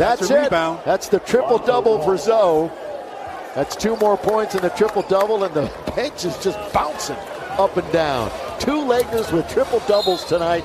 That's, That's a it. rebound. That's the triple double for Zo. That's two more points in the triple double, and the bench is just bouncing up and down. Two Lakers with triple doubles tonight.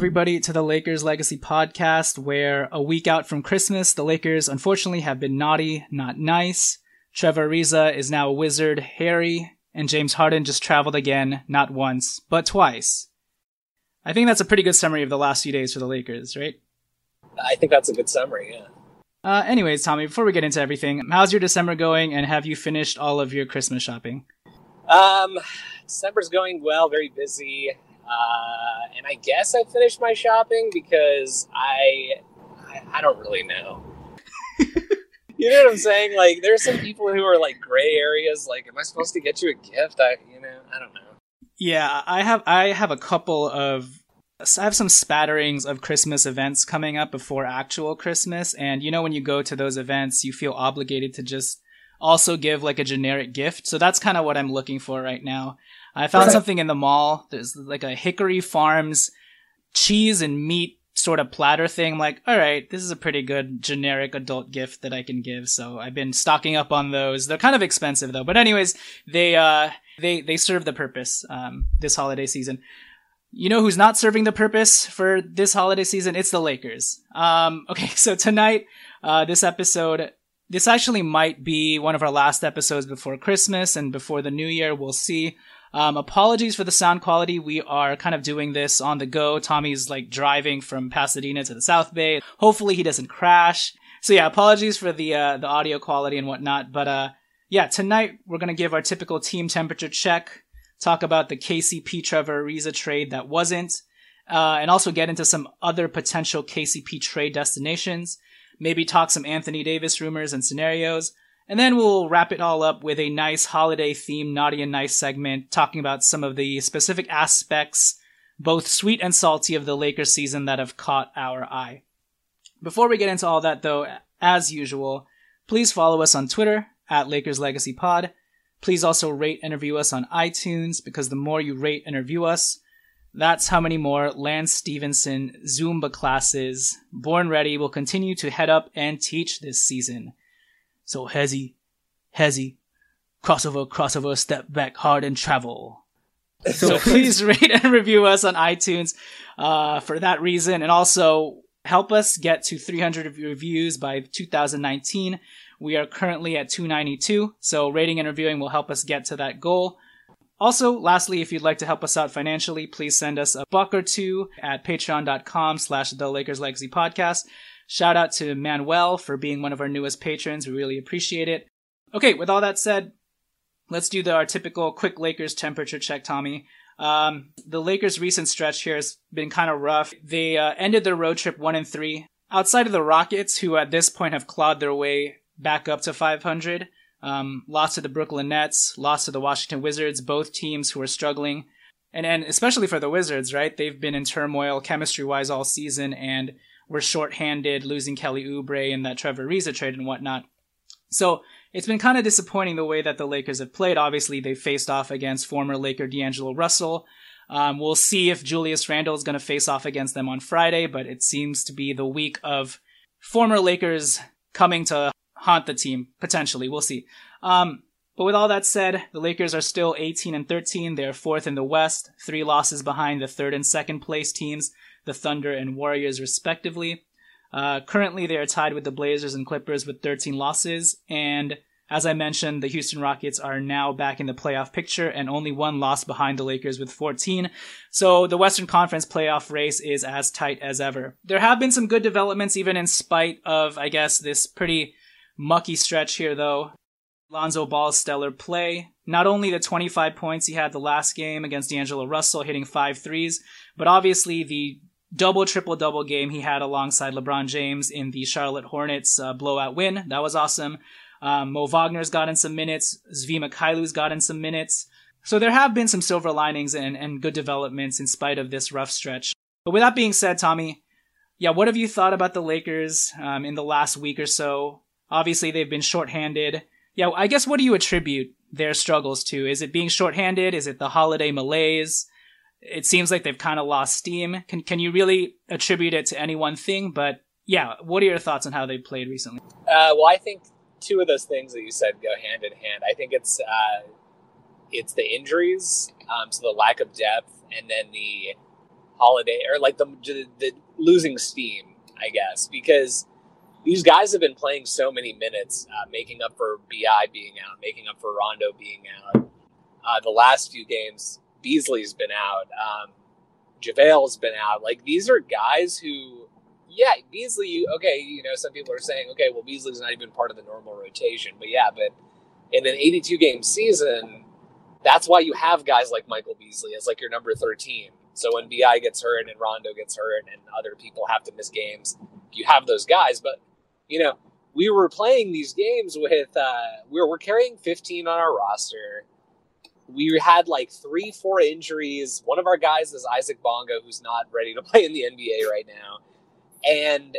Everybody to the Lakers Legacy Podcast, where a week out from Christmas, the Lakers unfortunately have been naughty, not nice. Trevor Ariza is now a wizard. Harry and James Harden just traveled again, not once, but twice. I think that's a pretty good summary of the last few days for the Lakers, right? I think that's a good summary, yeah. Uh, anyways, Tommy, before we get into everything, how's your December going, and have you finished all of your Christmas shopping? Um, December's going well, very busy. Uh, and I guess I finished my shopping because I, I, I don't really know. you know what I'm saying? Like, there's some people who are like gray areas. Like, am I supposed to get you a gift? I, you know, I don't know. Yeah, I have I have a couple of I have some spatterings of Christmas events coming up before actual Christmas, and you know when you go to those events, you feel obligated to just also give like a generic gift. So that's kind of what I'm looking for right now. I found Right. something in the mall. There's like a Hickory Farms cheese and meat sort of platter thing. I'm like, all right, this is a pretty good generic adult gift that I can give. So I've been stocking up on those. They're kind of expensive though, but anyways, they uh they they serve the purpose um this holiday season. You know who's not serving the purpose for this holiday season? It's the Lakers. Um okay, so tonight uh this episode this actually might be one of our last episodes before Christmas and before the new year. We'll see. Um, apologies for the sound quality. We are kind of doing this on the go. Tommy's like driving from Pasadena to the South Bay. Hopefully he doesn't crash. So yeah, apologies for the, uh, the audio quality and whatnot. But, uh, yeah, tonight we're to give our typical team temperature check, talk about the KCP Trevor Ariza trade that wasn't, uh, and also get into some other potential KCP trade destinations. Maybe talk some Anthony Davis rumors and scenarios. And then we'll wrap it all up with a nice holiday themed naughty and nice segment talking about some of the specific aspects, both sweet and salty of the Lakers season that have caught our eye. Before we get into all that though, as usual, please follow us on Twitter at Lakers Legacy Pod. Please also rate and review us on iTunes because the more you rate and review us, that's how many more Lance Stephenson Zumba classes Born Ready will continue to head up and teach this season. So Hezzy, Hezzy, crossover, crossover, step back hard and travel. So please rate and review us on iTunes uh, for that reason, and also help us get to 300 reviews by 2019. We are currently at 292, so rating and reviewing will help us get to that goal. Also, lastly, if you'd like to help us out financially, please send us a buck or two at patreon.com slash the Lakers Legacy Podcast. Shout out to Manuel for being one of our newest patrons. We really appreciate it. Okay, with all that said, let's do the, our typical quick Lakers temperature check, Tommy. Um, the Lakers' recent stretch here has been kind of rough. They uh, ended their road trip one and three. Outside of the Rockets, who at this point have clawed their way back up to 500, um, lost to the Brooklyn Nets, lost to the Washington Wizards, both teams who are struggling. And, and especially for the Wizards, right? They've been in turmoil chemistry wise all season and were shorthanded, losing Kelly Oubre and that Trevor Ariza trade and whatnot. So it's been kind of disappointing the way that the Lakers have played. Obviously, they faced off against former Laker D'Angelo Russell. Um, we'll see if Julius Randle is going to face off against them on Friday, but it seems to be the week of former Lakers coming to haunt the team potentially. We'll see. Um, but with all that said, the Lakers are still 18 and 13. They're fourth in the West, three losses behind the third and second place teams, the Thunder and Warriors, respectively. Uh, currently, they are tied with the Blazers and Clippers with 13 losses. And as I mentioned, the Houston Rockets are now back in the playoff picture and only one loss behind the Lakers with 14. So the Western Conference playoff race is as tight as ever. There have been some good developments, even in spite of, I guess, this pretty mucky stretch here, though. Lonzo Ball's stellar play. Not only the 25 points he had the last game against D'Angelo Russell, hitting five threes, but obviously the double triple double game he had alongside LeBron James in the Charlotte Hornets uh, blowout win. That was awesome. Um, Mo got in some minutes. Svi Mykhailiuk's got in some minutes. So there have been some silver linings and, and good developments in spite of this rough stretch. But with that being said, Tommy, yeah, what have you thought about the Lakers um, in the last week or so? Obviously, they've been shorthanded. Yeah, I guess what do you attribute their struggles to? Is it being shorthanded? Is it the holiday malaise? It seems like they've kind of lost steam. Can can you really attribute it to any one thing? But yeah, what are your thoughts on how they played recently? Uh, well, I think two of those things that you said go hand in hand. I think it's uh, it's the injuries, um, so the lack of depth, and then the holiday or like the, the, the losing steam, I guess, because these guys have been playing so many minutes, uh, making up for BI being out, making up for Rondo being out. Uh, the last few games, Beasley's been out. Um, JaVale's been out. Like these are guys who, yeah, Beasley. Okay, you know, some people are saying, okay, well, Beasley's not even part of the normal rotation, but yeah, but in an 82 game season, that's why you have guys like Michael Beasley as like your number 13. So when BI gets hurt and Rondo gets hurt and other people have to miss games, you have those guys. But you know, we were playing these games with uh, we were, we're carrying 15 on our roster we had like three, four injuries. One of our guys is Isaac Bonga, who's not ready to play in the NBA right now. And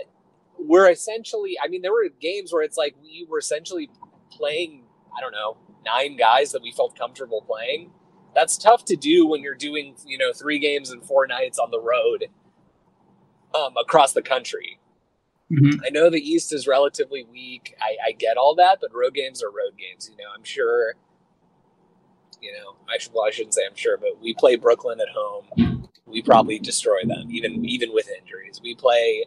we're essentially, I mean, there were games where it's like we were essentially playing, I don't know, nine guys that we felt comfortable playing. That's tough to do when you're doing, you know, three games and four nights on the road um, across the country. Mm-hmm. I know the East is relatively weak. I, I get all that, but road games are road games. You know, I'm sure you know, I should well, I shouldn't say I'm sure, but we play Brooklyn at home. We probably destroy them, even even with injuries. We play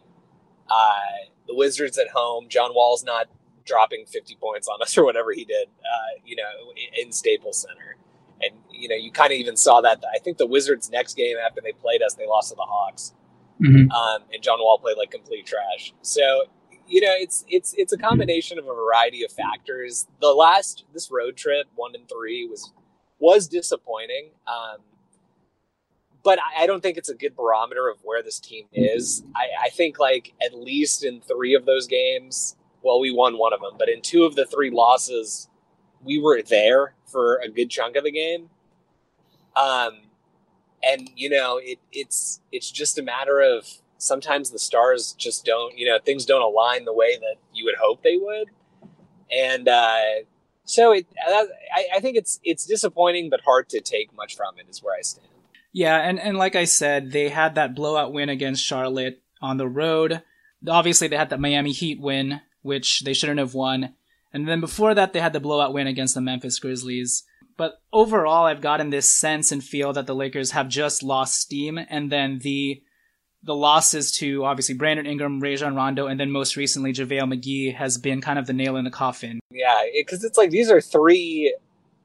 uh, the Wizards at home. John Wall's not dropping 50 points on us or whatever he did, uh, you know, in, in Staples Center. And you know, you kind of even saw that. I think the Wizards' next game after they played us, they lost to the Hawks, mm-hmm. um, and John Wall played like complete trash. So you know, it's it's it's a combination of a variety of factors. The last this road trip, one and three, was was disappointing. Um, but I, I, don't think it's a good barometer of where this team is. I, I, think like at least in three of those games, well, we won one of them, but in two of the three losses, we were there for a good chunk of the game. Um, and you know, it, it's it's just a matter of sometimes the stars just don't, you know, things don't align the way that you would hope they would. And uh, so it, I, I think it's it's disappointing, but hard to take much from it. Is where I stand. Yeah, and and like I said, they had that blowout win against Charlotte on the road. Obviously, they had that Miami Heat win, which they shouldn't have won. And then before that, they had the blowout win against the Memphis Grizzlies. But overall, I've gotten this sense and feel that the Lakers have just lost steam, and then the the losses to obviously Brandon Ingram, Rajon Rondo, and then most recently JaVale McGee has been kind of the nail in the coffin. Yeah, because it, it's like these are three,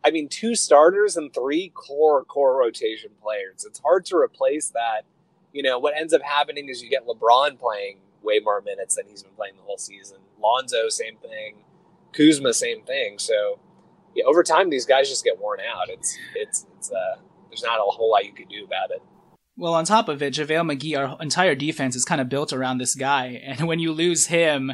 I mean, two starters and three core core rotation players. It's hard to replace that. You know, what ends up happening is you get LeBron playing way more minutes than he's been playing the whole season. Lonzo, same thing. Kuzma, same thing. So, yeah, over time, these guys just get worn out. It's it's it's uh, there's not a whole lot you can do about it. Well, on top of it, JaVale McGee, our entire defense is kind of built around this guy. And when you lose him,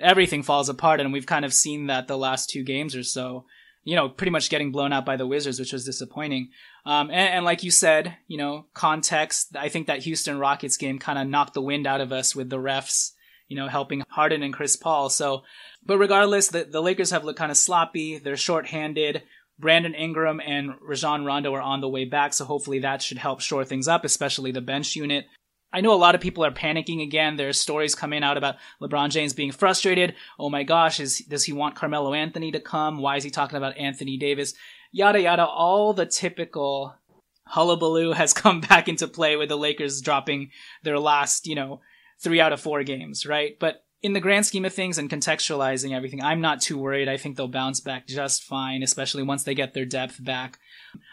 everything falls apart. And we've kind of seen that the last two games or so, you know, pretty much getting blown out by the Wizards, which was disappointing. Um, and, and, like you said, you know, context, I think that Houston Rockets game kind of knocked the wind out of us with the refs, you know, helping Harden and Chris Paul. So, but regardless, the, the Lakers have looked kind of sloppy. They're shorthanded. Brandon Ingram and Rajon Rondo are on the way back, so hopefully that should help shore things up, especially the bench unit. I know a lot of people are panicking again. There's stories coming out about LeBron James being frustrated. Oh my gosh, is does he want Carmelo Anthony to come? Why is he talking about Anthony Davis? Yada yada. All the typical hullabaloo has come back into play with the Lakers dropping their last, you know, three out of four games, right? But in the grand scheme of things and contextualizing everything, I'm not too worried. I think they'll bounce back just fine, especially once they get their depth back.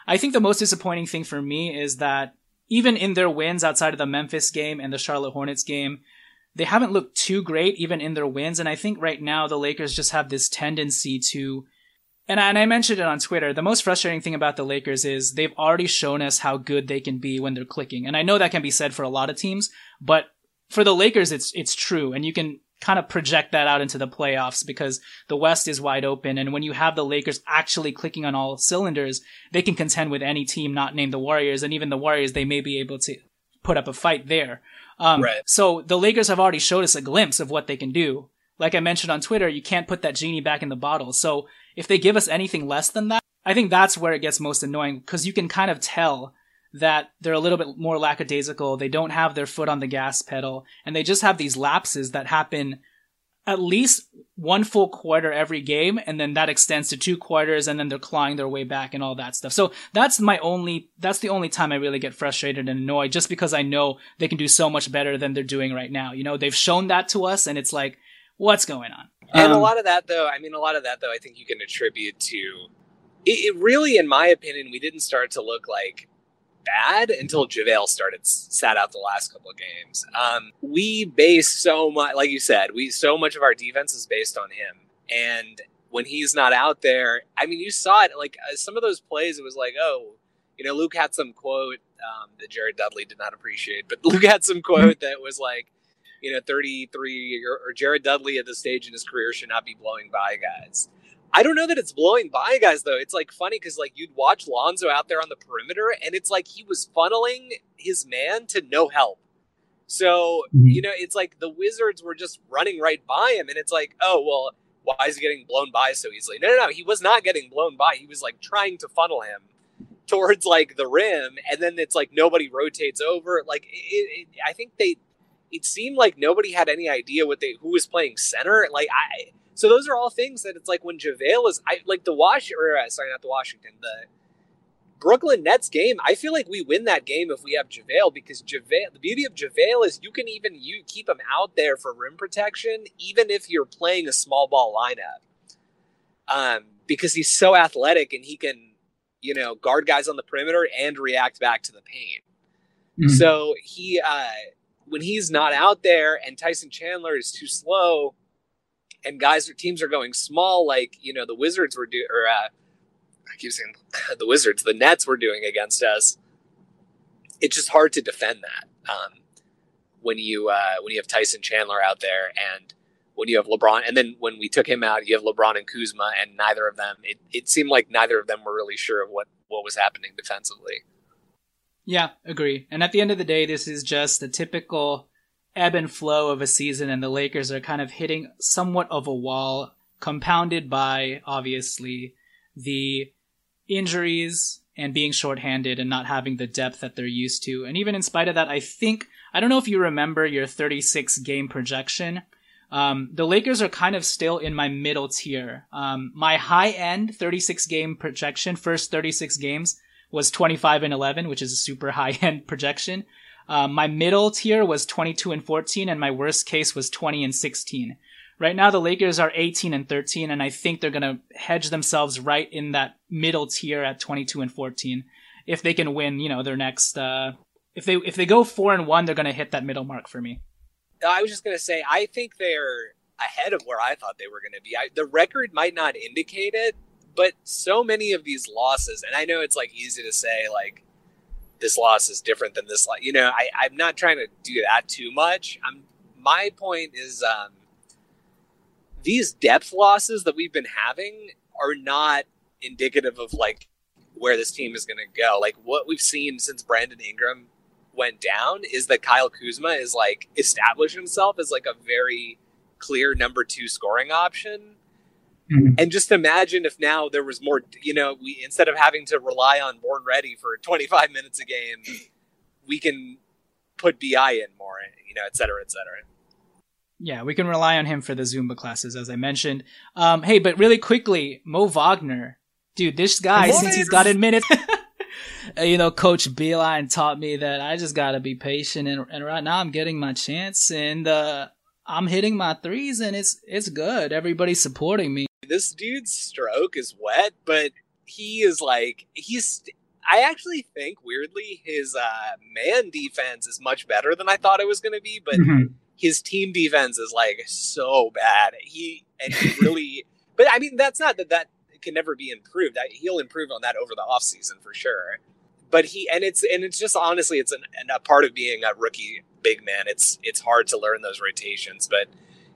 I think the most disappointing thing for me is that even in their wins outside of the Memphis game and the Charlotte Hornets game, they haven't looked too great even in their wins. And I think right now the Lakers just have this tendency to, and I, and I mentioned it on Twitter, the most frustrating thing about the Lakers is they've already shown us how good they can be when they're clicking. And I know that can be said for a lot of teams, but for the Lakers, it's, it's true. And you can kind of project that out into the playoffs because the West is wide open. And when you have the Lakers actually clicking on all cylinders, they can contend with any team not named the Warriors. And even the Warriors, they may be able to put up a fight there. Um, right. So the Lakers have already showed us a glimpse of what they can do. Like I mentioned on Twitter, you can't put that genie back in the bottle. So if they give us anything less than that, I think that's where it gets most annoying because you can kind of tell that they're a little bit more lackadaisical. They don't have their foot on the gas pedal, and they just have these lapses that happen at least one full quarter every game, and then that extends to two quarters, and then they're clawing their way back and all that stuff. So that's my only, that's the only time I really get frustrated and annoyed, just because I know they can do so much better than they're doing right now. You know, they've shown that to us, and it's like, what's going on? And um, a lot of that, though, I mean, a lot of that, though, I think you can attribute to it, it really, in my opinion, we didn't start to look like bad until JaVale started sat out the last couple of games. Um, we base so much, like you said, we so much of our defense is based on him, and when he's not out there, I mean, you saw it. Like uh, some of those plays, it was like, oh, you know, Luke had some quote um, that Jared Dudley did not appreciate, but Luke had some quote that was like, you know, 33 or, or Jared Dudley at this stage in his career should not be blowing by guys. I don't know that it's blowing by guys though. It's like funny because like you'd watch Lonzo out there on the perimeter, and it's like he was funneling his man to no help. So mm-hmm. you know, it's like the Wizards were just running right by him, and it's like, oh well, why is he getting blown by so easily? No, no, no, he was not getting blown by. He was like trying to funnel him towards like the rim, and then it's like nobody rotates over. Like it, it, I think they, it seemed like nobody had any idea what they who was playing center. Like I so those are all things that it's like when JaVale is, I like the Wash or uh, sorry, not the Washington, the Brooklyn Nets game. I feel like we win that game if we have JaVale because JaVale, the beauty of JaVale is you can even you keep him out there for rim protection, even if you're playing a small ball lineup. Um, because he's so athletic and he can, you know, guard guys on the perimeter and react back to the paint. Mm-hmm. So he, uh, when he's not out there and Tyson Chandler is too slow, and guys or teams are going small, like you know the Wizards were doing, or uh, I keep saying the Wizards, the Nets were doing against us. It's just hard to defend that um, when you uh, when you have Tyson Chandler out there and when you have LeBron, and then when we took him out, you have LeBron and Kuzma, and neither of them. It, it seemed like neither of them were really sure of what what was happening defensively. Yeah, agree. And at the end of the day, this is just a typical ebb and flow of a season, and the Lakers are kind of hitting somewhat of a wall, compounded by obviously the injuries and being shorthanded and not having the depth that they're used to. And even in spite of that, I think I don't know if you remember your 36 game projection. Um, the Lakers are kind of still in my middle tier. Um, my high end 36 game projection, first 36 games, was 25 and 11, which is a super high end projection. Uh, my middle tier was 22 and 14, and my worst case was 20 and 16. Right now, the Lakers are 18 and 13, and I think they're going to hedge themselves right in that middle tier at 22 and 14 if they can win, you know, their next. Uh, if they if they go four and one, they're going to hit that middle mark for me. I was just going to say, I think they're ahead of where I thought they were going to be. I, the record might not indicate it, but so many of these losses, and I know it's like easy to say, like this loss is different than this. Like, you know, I, I'm not trying to do that too much. I'm my point is, um, these depth losses that we've been having are not indicative of like where this team is going to go. Like what we've seen since Brandon Ingram went down is that Kyle Kuzma is like established himself as like a very clear number two scoring option. Mm-hmm. And just imagine if now there was more, you know, we instead of having to rely on Born Ready for 25 minutes a game, we can put BI in more, you know, et cetera, et cetera. Yeah, we can rely on him for the Zumba classes, as I mentioned. Um, hey, but really quickly, Mo Wagner, dude, this guy, since he's got in minutes, you know, Coach Beilein taught me that I just gotta be patient, and, and right now I'm getting my chance, and uh, I'm hitting my threes, and it's it's good. Everybody's supporting me. This dude's stroke is wet, but he is like he's. I actually think weirdly his uh, man defense is much better than I thought it was going to be, but. Mm-hmm his team defense is like so bad. He and he really, but I mean that's not that that can never be improved. He'll improve on that over the offseason for sure. But he and it's and it's just honestly it's an, a part of being a rookie big man. It's it's hard to learn those rotations, but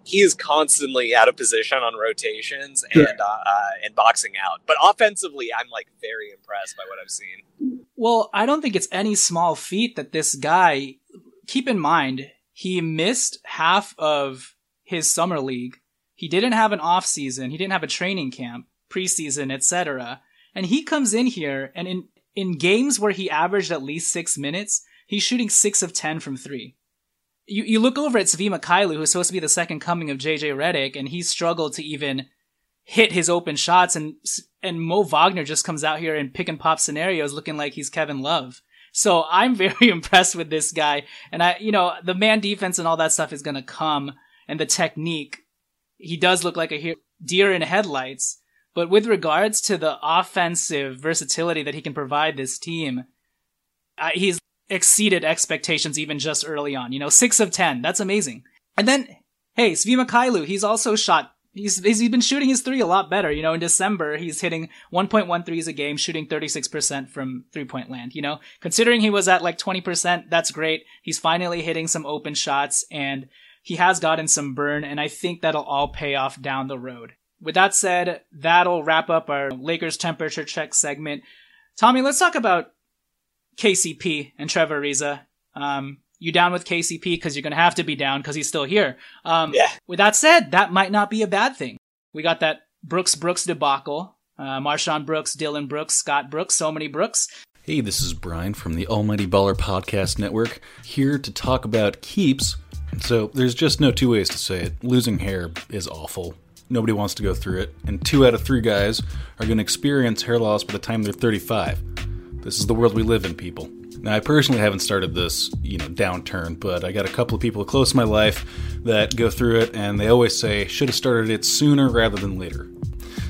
he is constantly out of position on rotations and uh, uh, and boxing out. But offensively, I'm like very impressed by what I've seen. Well, I don't think it's any small feat that this guy. Keep in mind, he missed half of his summer league. He didn't have an off season. He didn't have a training camp, preseason, etc. And he comes in here and in in games where he averaged at least six minutes, he's shooting six of ten from three. You you look over at Svi Mykhailiuk, who's supposed to be the second coming of JJ Redick, and he struggled to even hit his open shots. And and Mo Wagner just comes out here in pick and pop scenarios, looking like he's Kevin Love. So I'm very impressed with this guy. And I, you know, the man defense and all that stuff is going to come and the technique. He does look like a deer in headlights. But with regards to the offensive versatility that he can provide this team, uh, he's exceeded expectations even just early on. You know, six of 10. That's amazing. And then, hey, Svi Mykhailiuk, he's also shot he's he's been shooting his three a lot better. You know, in December he's hitting 1.1 threes a game, shooting 36% from three point land. You know, considering he was at like 20%, that's great. He's finally hitting some open shots and he has gotten some burn, and I think that'll all pay off down the road. With that said, that'll wrap up our Lakers temperature check segment. Tommy, let's talk about KCP and Trevor Ariza. Um, you down with KCP because you're going to have to be down because he's still here. Um, yeah. With that said, that might not be a bad thing. We got that Brooks Brooks debacle. Uh, MarShon Brooks, Dillon Brooks, Scott Brooks, so many Brooks. Hey, this is Brian from the Almighty Baller Podcast Network, here to talk about keeps. So, there's just no two ways to say it. Losing hair is awful. Nobody wants to go through it, and two out of three guys are going to experience hair loss by the time they're 35. This is the world we live in, people. Now, I personally haven't started this, you know, downturn, but I got a couple of people close to my life that go through it, and they always say, should have started it sooner rather than later.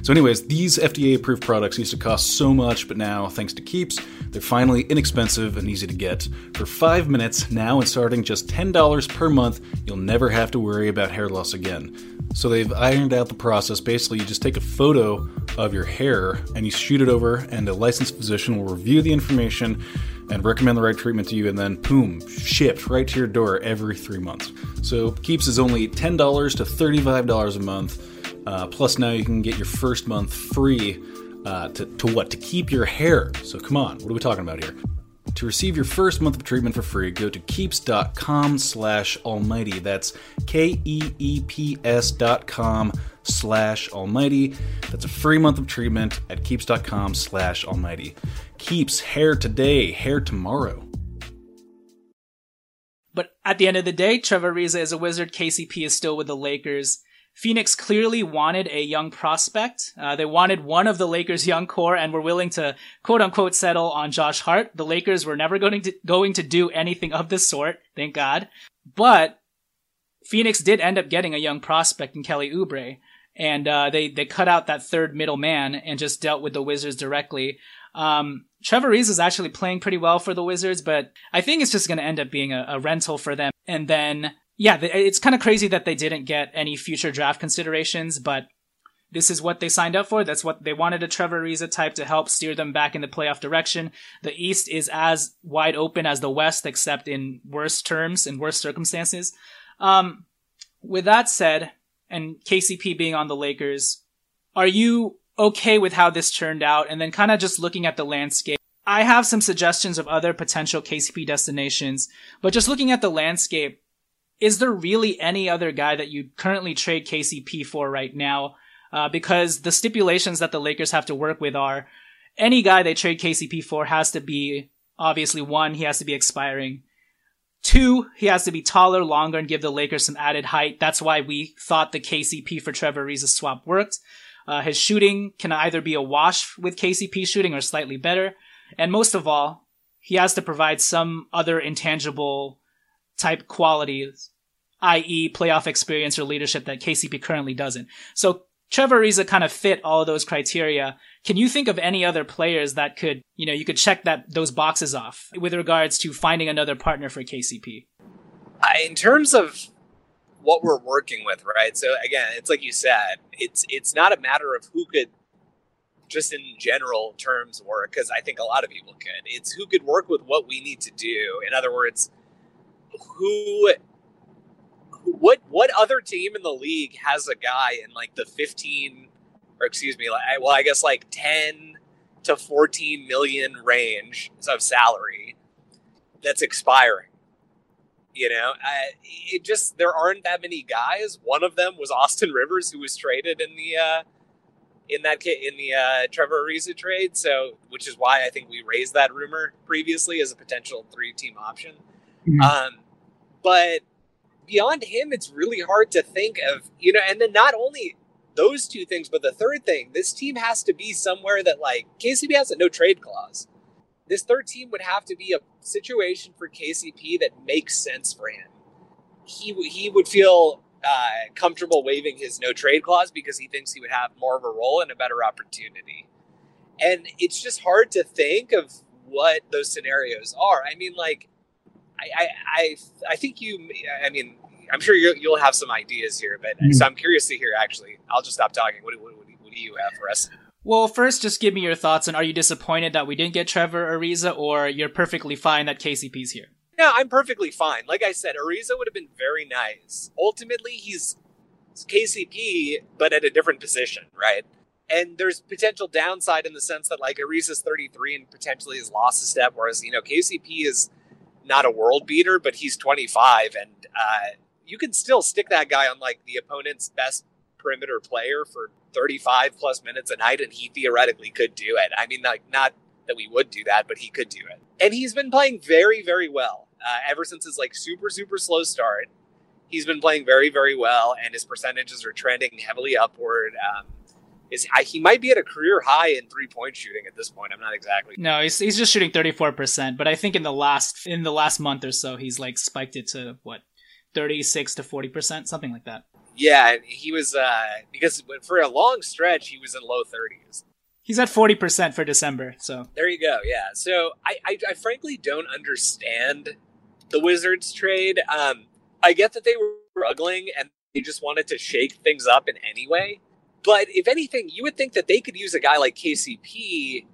So, anyways, these FDA approved products used to cost so much, but now, thanks to Keeps, they're finally inexpensive and easy to get. For five minutes, now and starting just $10 per month, you'll never have to worry about hair loss again. So, they've ironed out the process. Basically, you just take a photo of your hair and you shoot it over, and a licensed physician will review the information and recommend the right treatment to you, and then boom, shipped right to your door every three months. So Keeps is only $10 to $35 a month. Uh, plus, now you can get your first month free uh, to, to what? To keep your hair. So come on, what are we talking about here? To receive your first month of treatment for free, go to keeps.com slash almighty. That's K-E-E-P-S dot com slash almighty. That's a free month of treatment at keeps.com slash almighty. Keeps hair today, hair tomorrow. But at the end of the day, Trevor Ariza is a wizard. KCP is still with the Lakers. Phoenix clearly wanted a young prospect. Uh, they wanted one of the Lakers' young core and were willing to quote unquote settle on Josh Hart. The Lakers were never going to, going to do anything of the sort, thank God. But Phoenix did end up getting a young prospect in Kelly Oubre. And, uh, they, they cut out that third middleman and just dealt with the Wizards directly. Um, Trevor Ariza is actually playing pretty well for the Wizards, but I think it's just going to end up being a, a rental for them. And then, yeah, it's kind of crazy that they didn't get any future draft considerations, but this is what they signed up for. That's what they wanted a Trevor Ariza type to help steer them back in the playoff direction. The East is as wide open as the West, except in worse terms and worse circumstances. Um, with that said, and KCP being on the Lakers, are you okay with how this turned out and then kind of just looking at the landscape. I have some suggestions of other potential KCP destinations, but just looking at the landscape, is there really any other guy that you'd currently trade KCP for right now? Uh, because the stipulations that the Lakers have to work with are any guy they trade KCP for has to be obviously one, he has to be expiring. Two, he has to be taller, longer, and give the Lakers some added height. That's why we thought the KCP for Trevor Ariza swap worked. Uh, his shooting can either be a wash with KCP shooting or slightly better. And most of all, he has to provide some other intangible type qualities, i.e. playoff experience or leadership that KCP currently doesn't. So Trevor Ariza kind of fit all of those criteria. Can you think of any other players that could, you know, you could check that those boxes off with regards to finding another partner for KCP? in terms of what we're working with, right? So again, it's like you said, it's it's not a matter of who could just in general terms work because I think a lot of people could. It's who could work with what we need to do. In other words, who what what other team in the league has a guy in like the 15 or excuse me, like well, I guess like 10 to 14 million range of salary that's expiring you know, I, it just there aren't that many guys. One of them was Austin Rivers, who was traded in the uh, in that in the uh, Trevor Ariza trade. So, which is why I think we raised that rumor previously as a potential three team option. Mm-hmm. Um, but beyond him, it's really hard to think of. You know, and then not only those two things, but the third thing, this team has to be somewhere that like KCP has a no trade clause this third team would have to be a situation for KCP that makes sense for him. He he would feel uh, comfortable waiving his no trade clause because he thinks he would have more of a role and a better opportunity. And it's just hard to think of what those scenarios are. I mean, like, I I I, I think you. I mean, I'm sure you will have some ideas here, but mm-hmm. so I'm curious to hear. Actually, I'll just stop talking. What, what, what, what do you have for us? Well, first, just give me your thoughts on are you disappointed that we didn't get Trevor Ariza, or you're perfectly fine that KCP's here? No, I'm perfectly fine. Like I said, Ariza would have been very nice. Ultimately, he's KCP, but at a different position, right? And there's potential downside in the sense that like Ariza's 33 and potentially has lost a step, whereas you know KCP is not a world beater, but he's 25, and uh, you can still stick that guy on like the opponent's best perimeter player for 35 plus minutes a night, and he theoretically could do it. I mean, like, not that we would do that, but he could do it. And he's been playing very, very well uh, ever since his like super, super slow start. He's been playing very, very well, and his percentages are trending heavily upward. Um, is he might be at a career high in three point shooting at this point. I'm not exactly. No, he's, he's just shooting 34 percent, but I think in the last in the last month or so, he's like spiked it to what 36 to 40 percent, something like that. Yeah, he was uh because for a long stretch he was in low 30s. He's at 40% for December, so. There you go. Yeah. So I I, I frankly don't understand the Wizards trade. Um I get that they were struggling and they just wanted to shake things up in any way. But if anything, you would think that they could use a guy like KCP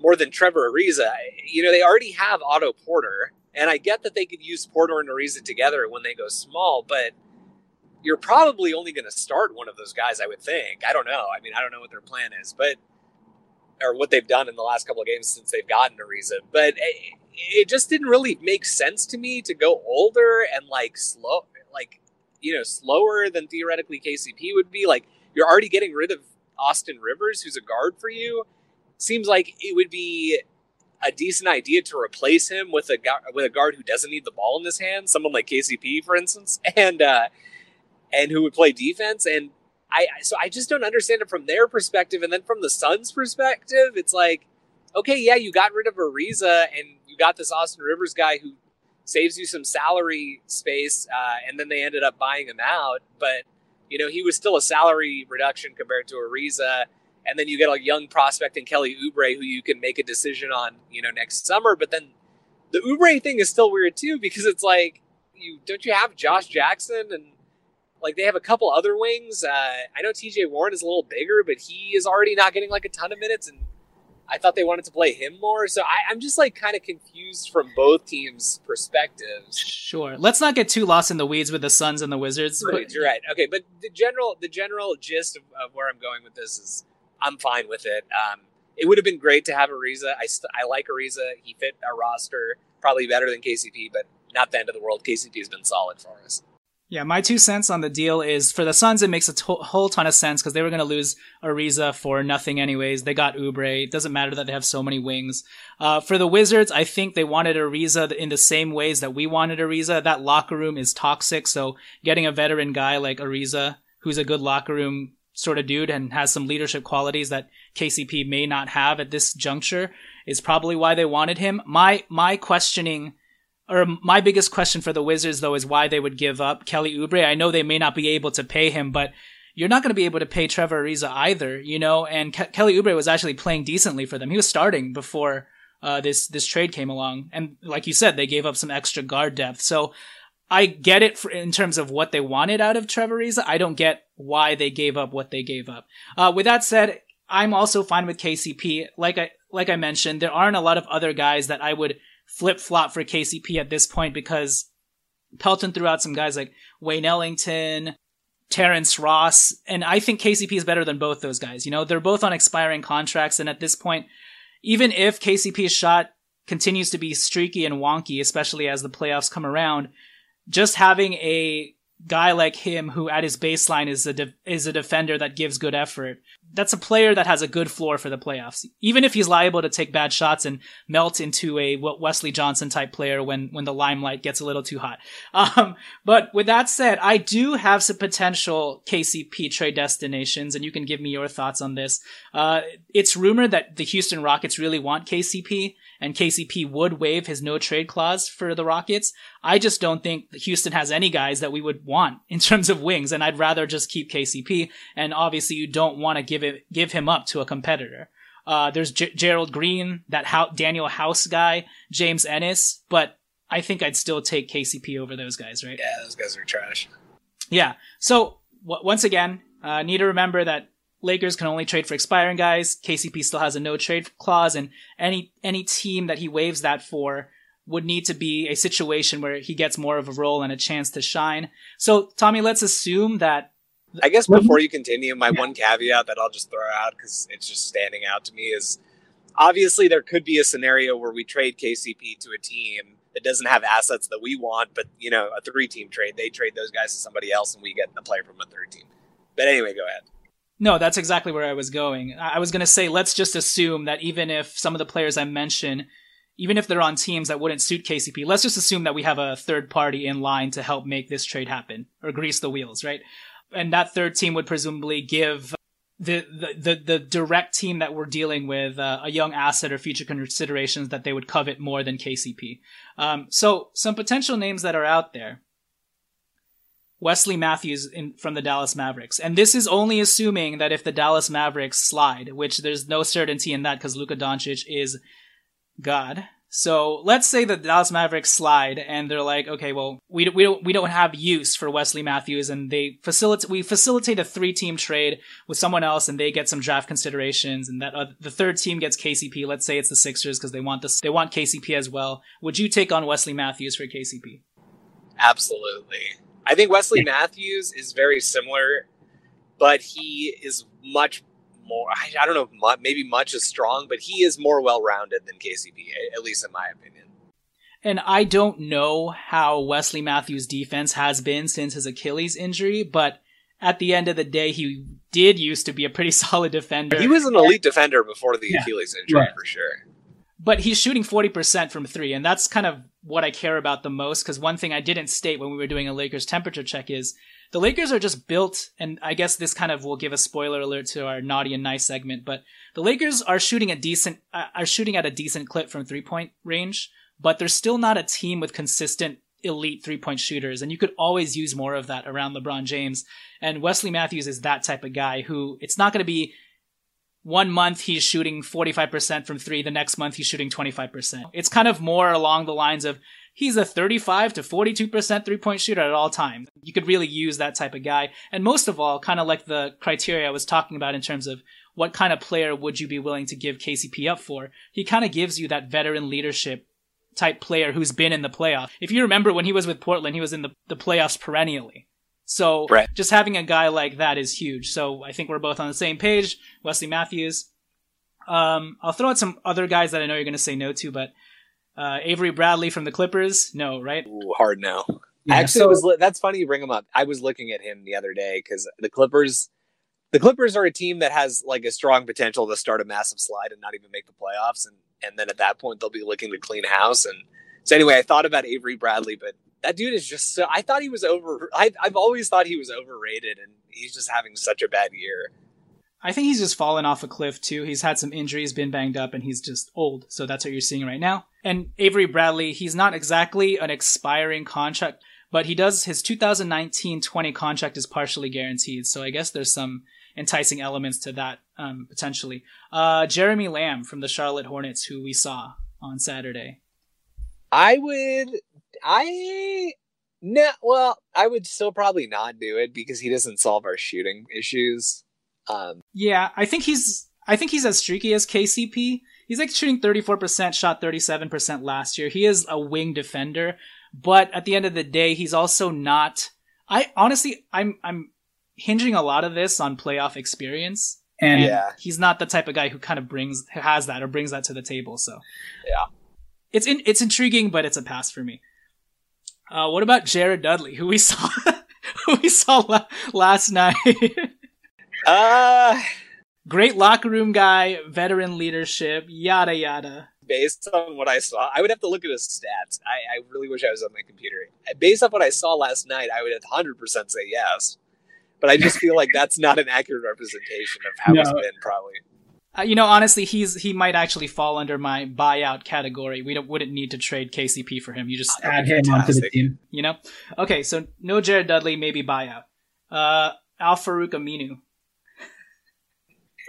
more than Trevor Ariza. You know, they already have Otto Porter, and I get that they could use Porter and Ariza together when they go small, but you're probably only going to start one of those guys, I would think. I don't know. I mean, I don't know what their plan is, but or what they've done in the last couple of games since they've gotten Ariza. But it, it just didn't really make sense to me to go older and like slow, like you know, slower than theoretically KCP would be. Like you're already getting rid of Austin Rivers, who's a guard for you. Seems like it would be a decent idea to replace him with a with a guard who doesn't need the ball in his hands, someone like KCP, for instance. And uh, and who would play defense. And I so I just don't understand it from their perspective. And then from the Suns' perspective, it's like, okay, yeah, you got rid of Ariza and you got this Austin Rivers guy who saves you some salary space, uh, and then they ended up buying him out. But you know, he was still a salary reduction compared to Ariza. And then you get a young prospect in Kelly Oubre who you can make a decision on, you know, next summer. But then the Oubre thing is still weird too because it's like you don't you have Josh Jackson and like they have a couple other wings. Uh, I know T.J. Warren is a little bigger, but he is already not getting like a ton of minutes, and I thought they wanted to play him more. So I, I'm just like kind of confused from both teams' perspectives. Sure. Let's not get too lost in the weeds with the Suns and the Wizards. Right, you're right. Okay, but the general the general gist of, of where I'm going with this is I'm fine with it. Um, it would have been great to have Ariza. I st- I like Ariza. He fit our roster probably better than KCP, but not the end of the world. KCP has been solid for us. Yeah, my two cents on the deal is for the Suns, it makes a to- whole ton of sense because they were going to lose Ariza for nothing anyways. They got Oubre. It doesn't matter that they have so many wings. Uh, for the Wizards, I think they wanted Ariza in the same ways that we wanted Ariza. That locker room is toxic, so getting a veteran guy like Ariza, who's a good locker room sort of dude and has some leadership qualities that KCP may not have at this juncture, is probably why they wanted him. My my questioning or my biggest question for the Wizards though is why they would give up Kelly Oubre. I know they may not be able to pay him, but you're not going to be able to pay Trevor Ariza either, you know. And Ke- Kelly Oubre was actually playing decently for them. He was starting before uh, this this trade came along, and like you said, they gave up some extra guard depth. So I get it for, in terms of what they wanted out of Trevor Ariza. I don't get why they gave up what they gave up. Uh, with that said, I'm also fine with KCP. Like I like I mentioned, there aren't a lot of other guys that I would flip flop for KCP at this point because Pelton threw out some guys like Wayne Ellington, Terrence Ross, and I think KCP is better than both those guys. You know, they're both on expiring contracts, and at this point, even if KCP's shot continues to be streaky and wonky, especially as the playoffs come around, just having a guy like him who at his baseline is a de- is a defender that gives good effort. That's a player that has a good floor for the playoffs. Even if he's liable to take bad shots and melt into a Wesley Johnson type player when when the limelight gets a little too hot. Um, but with that said, I do have some potential KCP trade destinations, and you can give me your thoughts on this. Uh, it's rumored that the Houston Rockets really want KCP and KCP would waive his no trade clause for the Rockets. I just don't think Houston has any guys that we would want in terms of wings, and I'd rather just keep KCP. And obviously, you don't want to give it give him up to a competitor. Uh, there's J- Gerald Green, that How- Danuel House guy, James Ennis, but I think I'd still take KCP over those guys, right? Yeah, those guys are trash. Yeah. So w- once again, uh, need to remember that Lakers can only trade for expiring guys. KCP still has a no trade clause, and any any team that he waives that for would need to be a situation where he gets more of a role and a chance to shine. So, Tommy, let's assume that. I guess before you continue, my yeah. one caveat that I'll just throw out because it's just standing out to me is obviously there could be a scenario where we trade KCP to a team that doesn't have assets that we want, but you know, a three team trade, they trade those guys to somebody else and we get the player from a third team. But anyway, go ahead. No, that's exactly where I was going. I was going to say, let's just assume that even if some of the players I mentioned, even if they're on teams that wouldn't suit KCP, let's just assume that we have a third party in line to help make this trade happen or grease the wheels, right? And that third team would presumably give the, the, the, the direct team that we're dealing with uh, a young asset or future considerations that they would covet more than KCP. Um, so some potential names that are out there. Wesley Matthews in, from the Dallas Mavericks. And this is only assuming that if the Dallas Mavericks slide, which there's no certainty in that because Luka Doncic is God. So let's say the Dallas Mavericks slide and they're like, okay, well, we, we don't, we don't have use for Wesley Matthews and they facilitate, we facilitate a three team trade with someone else and they get some draft considerations and that uh, the third team gets KCP. Let's say it's the Sixers because they want this, they want KCP as well. Would you take on Wesley Matthews for KCP? Absolutely. I think Wesley Matthews is very similar, but he is much more. I, I don't know, maybe much as strong, but he is more well rounded than KCP, at least in my opinion. And I don't know how Wesley Matthews' defense has been since his Achilles injury, but at the end of the day, he did used to be a pretty solid defender. He was an elite defender before the yeah, Achilles injury, right. for sure. but he's shooting 40% from three. And that's kind of what I care about the most. Cause one thing I didn't state when we were doing a Lakers temperature check is the Lakers are just built. And I guess this kind of will give a spoiler alert to our naughty and nice segment, but the Lakers are shooting a decent, uh, are shooting at a decent clip from three point range, but they're still not a team with consistent elite three point shooters. And you could always use more of that around LeBron James. And Wesley Matthews is that type of guy who it's not going to be one month he's shooting 45% from three, the next month he's shooting 25%. It's kind of more along the lines of he's a 35 to 42% three point shooter at all times. You could really use that type of guy. And most of all, kind of like the criteria I was talking about in terms of what kind of player would you be willing to give KCP up for? He kind of gives you that veteran leadership type player who's been in the playoff. If you remember when he was with Portland, he was in the, the playoffs perennially. So Right. just having a guy like that is huge. So I think we're both on the same page. Wesley Matthews. Um, I'll throw out some other guys that I know you're going to say no to, but uh, Avery Bradley from the Clippers, no, right? Ooh, hard no. Yeah, Actually, so- was that's funny you bring him up. I was looking at him the other day because the Clippers, the Clippers are a team that has like a strong potential to start a massive slide and not even make the playoffs, and and then at that point they'll be looking to clean house. And so anyway, I thought about Avery Bradley, but that dude is just so. I thought he was over. I, I've always thought he was overrated, and he's just having such a bad year. I think he's just fallen off a cliff too. He's had some injuries, been banged up, and he's just old. So that's what you're seeing right now. And Avery Bradley, he's not exactly an expiring contract, but he does his 2019-20 contract is partially guaranteed. So I guess there's some enticing elements to that um, potentially. Uh, Jeremy Lamb from the Charlotte Hornets, who we saw on Saturday. I would. I no. Well, I would still probably not do it because he doesn't solve our shooting issues. Um, Yeah, I think he's I think he's as streaky as KCP. He's like shooting 34%, shot 37% last year. He is a wing defender, but at the end of the day, he's also not I honestly I'm I'm hinging a lot of this on playoff experience. And Yeah. he's not the type of guy who kind of brings has that or brings that to the table, so. Yeah. It's in, it's intriguing, but it's a pass for me. Uh, what about Jared Dudley, who we saw who we saw la- last night? uh Great locker room guy, veteran leadership, yada yada. based on what I saw, I would have to look at his stats. I, I really wish I was on my computer. Based on what I saw last night, I would 100% say yes. But I just feel like that's not an accurate representation of how he's No. been, probably. Uh, you know, honestly, he's he might actually fall under my buyout category. We don't, wouldn't need to trade KCP for him. You just add him onto the team. you know. Okay, so no Jared Dudley, maybe buyout. Uh, Al-Farouq Aminu.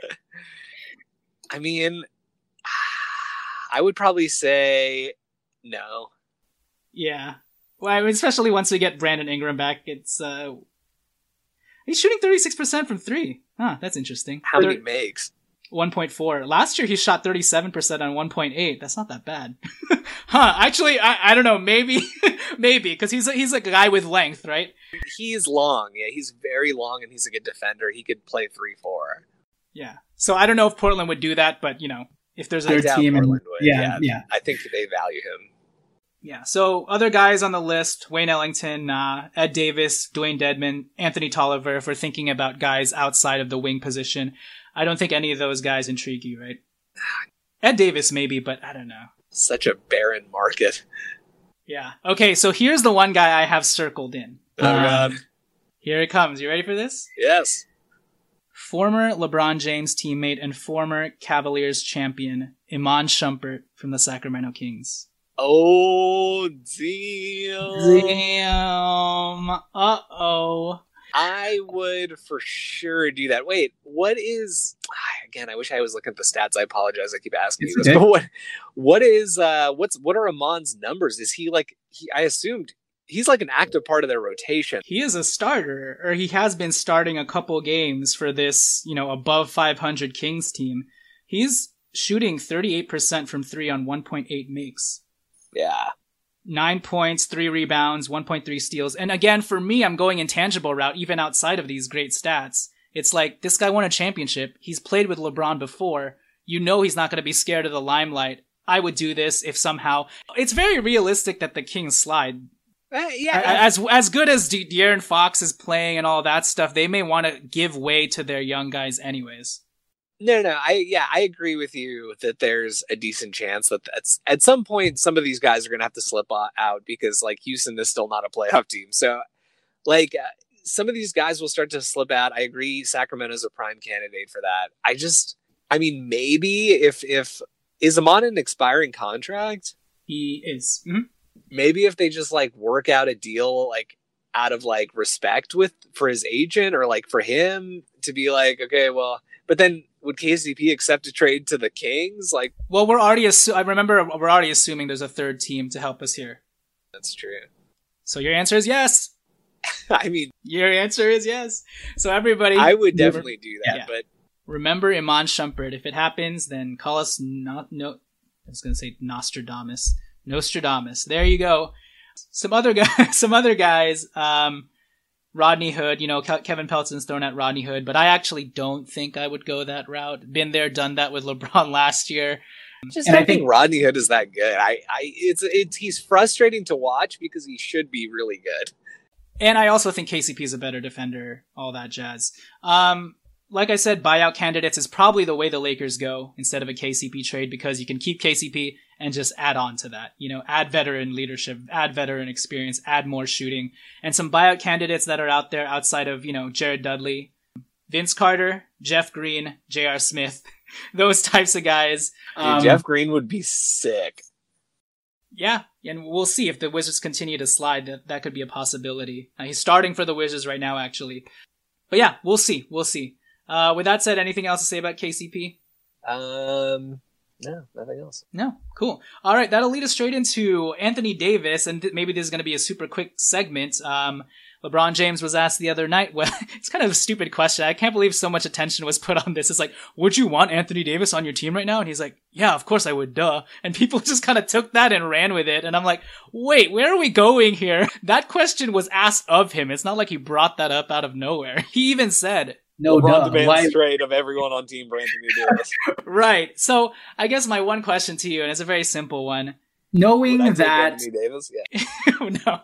I mean, I would probably say no. Yeah. Well, I mean, especially once we get Brandon Ingram back, it's uh, he's shooting thirty six percent from three. Huh, that's interesting. How many Thir- makes? 1.4. Last year he shot 37% on 1.8. That's not that bad. huh, actually, I, I don't know, maybe, maybe, because he's a, he's a guy with length, right? He's long. Yeah, he's very long and he's a good defender. He could play 3 4. Yeah. So I don't know if Portland would do that, but, you know, if there's a. Team Portland would. yeah, yeah. I think they value him. Yeah. So other guys on the list: Wayne Ellington, uh, Ed Davis, Dewayne Dedmon, Anthony Tolliver. If we're thinking about guys outside of the wing position, I don't think any of those guys intrigue you, right? Ed Davis maybe, but I don't know. Such a barren market. Yeah. Okay. So here's the one guy I have circled in. Oh, Um, God. Here it comes. You ready for this? Yes. Former LeBron James teammate and former Cavaliers champion Iman Shumpert from the Sacramento Kings. Oh, damn. Damn. Uh oh. I would for sure do that. Wait, what is again? I wish I was looking at the stats. I apologize. I keep asking It's you this, okay. but what what is uh what's what are Iman's numbers? Is he like he? I assumed he's like an active part of their rotation. He is a starter, or he has been starting a couple games for this, you know, above 500 Kings team. He's shooting 38% from three on 1.8 makes. Yeah, Nine points, three rebounds, 1.3 steals. And again, for me, I'm going intangible route, even outside of these great stats. It's like, this guy won a championship. He's played with LeBron before. You know he's not going to be scared of the limelight. I would do this if somehow. It's very realistic that the Kings slide. Uh, yeah. As as good as De- De'Aaron Fox is playing and all that stuff, they may want to give way to their young guys anyways. No, no, I yeah, I agree with you that there's a decent chance that that's at some point some of these guys are going to have to slip out because like Houston is still not a playoff team. So like uh, some of these guys will start to slip out. I agree Sacramento's a prime candidate for that. I just I mean maybe if if is Iman an expiring contract? He is. Mm-hmm. Maybe if they just like work out a deal like out of like respect with for his agent or like for him to be like okay, well, but then would KCP accept a trade to the Kings? Like, well, we're already. Assu- I remember we're already assuming there's a third team to help us here. That's true. So your answer is yes. I mean, your answer is yes. So everybody, I would definitely do that. Yeah. But remember Iman Shumpert. If it happens, then call us not no. I was going to say Nostradamus. Nostradamus. There you go. Some other guys. Some other guys. Um, Rodney Hood, you know, Kevin Pelton's thrown at Rodney Hood, but I actually don't think I would go that route. Been there, done that with LeBron last year. Just and I think Rodney Hood is that good. I, I, it's, it's, he's frustrating to watch because he should be really good. And I also think KCP is a better defender, all that jazz. Um, like I said, buyout candidates is probably the way the Lakers go instead of a KCP trade because you can keep KCP and just add on to that. You know, add veteran leadership, add veteran experience, add more shooting, and some buyout candidates that are out there outside of, you know, Jared Dudley, Vince Carter, Jeff Green, J.R. Smith, those types of guys. Dude, um, Jeff Green would be sick. Yeah, and we'll see if the Wizards continue to slide. That that could be a possibility. Uh, he's starting for the Wizards right now, actually. But yeah, we'll see. We'll see. Uh, with that said, anything else to say about KCP? Um, no, nothing else. No, cool. All right, that'll lead us straight into Anthony Davis, and th- maybe this is going to be a super quick segment. Um, LeBron James was asked the other night. Well, it's kind of a stupid question. I can't believe so much attention was put on this. It's like, would you want Anthony Davis on your team right now? And he's like, yeah, of course I would. Duh. And people just kind of took that and ran with it. And I'm like, wait, where are we going here? That question was asked of him. It's not like he brought that up out of nowhere. He even said, no LeBron duh. demands trade of everyone on Team for Anthony Davis. right. So I guess my one question to you, and it's a very simple one. Knowing that Anthony Davis, yeah. no,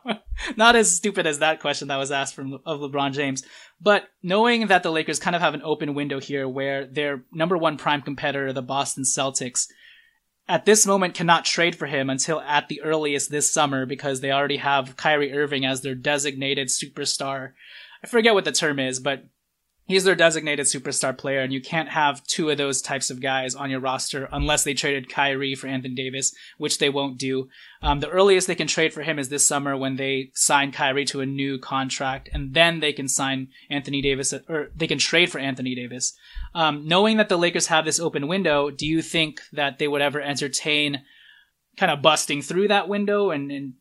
not as stupid as that question that was asked from of LeBron James, but knowing that the Lakers kind of have an open window here, where their number one prime competitor, the Boston Celtics, at this moment cannot trade for him until at the earliest this summer because they already have Kyrie Irving as their designated superstar. I forget what the term is, but he's their designated superstar player, and you can't have two of those types of guys on your roster unless they traded Kyrie for Anthony Davis, which they won't do. Um, the earliest they can trade for him is this summer when they sign Kyrie to a new contract, and then they can sign Anthony Davis, or they can trade for Anthony Davis. Um, knowing that the Lakers have this open window, do you think that they would ever entertain kind of busting through that window and, and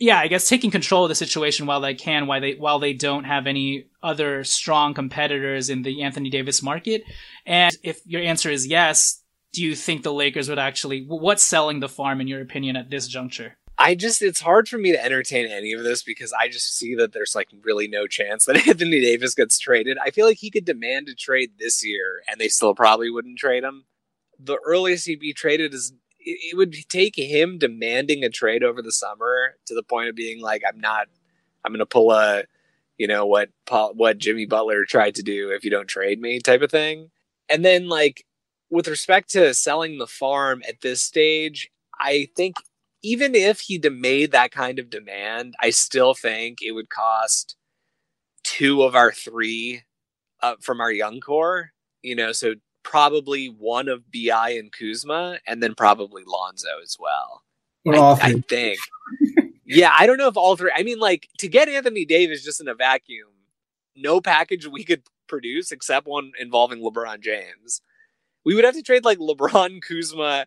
yeah, I guess taking control of the situation while they can, while they while they don't have any other strong competitors in the Anthony Davis market. And if your answer is yes, do you think the Lakers would actually what's selling the farm in your opinion at this juncture? I just it's hard for me to entertain any of this because I just see that there's like really no chance that Anthony Davis gets traded. I feel like he could demand a trade this year and they still probably wouldn't trade him. The earliest he'd be traded is it would take him demanding a trade over the summer to the point of being like, I'm not, I'm going to pull a, you know, what Paul, what Jimmy Butler tried to do if you don't trade me type of thing. And then like with respect to selling the farm at this stage, I think even if he made that kind of demand, I still think it would cost two of our three uh, from our young core. You know, so probably one of BI and Kuzma, and then probably Lonzo as well. I, I think. yeah, I don't know if all three. I mean, like to get Anthony Davis just in a vacuum, no package we could produce except one involving LeBron James. We would have to trade like LeBron, Kuzma,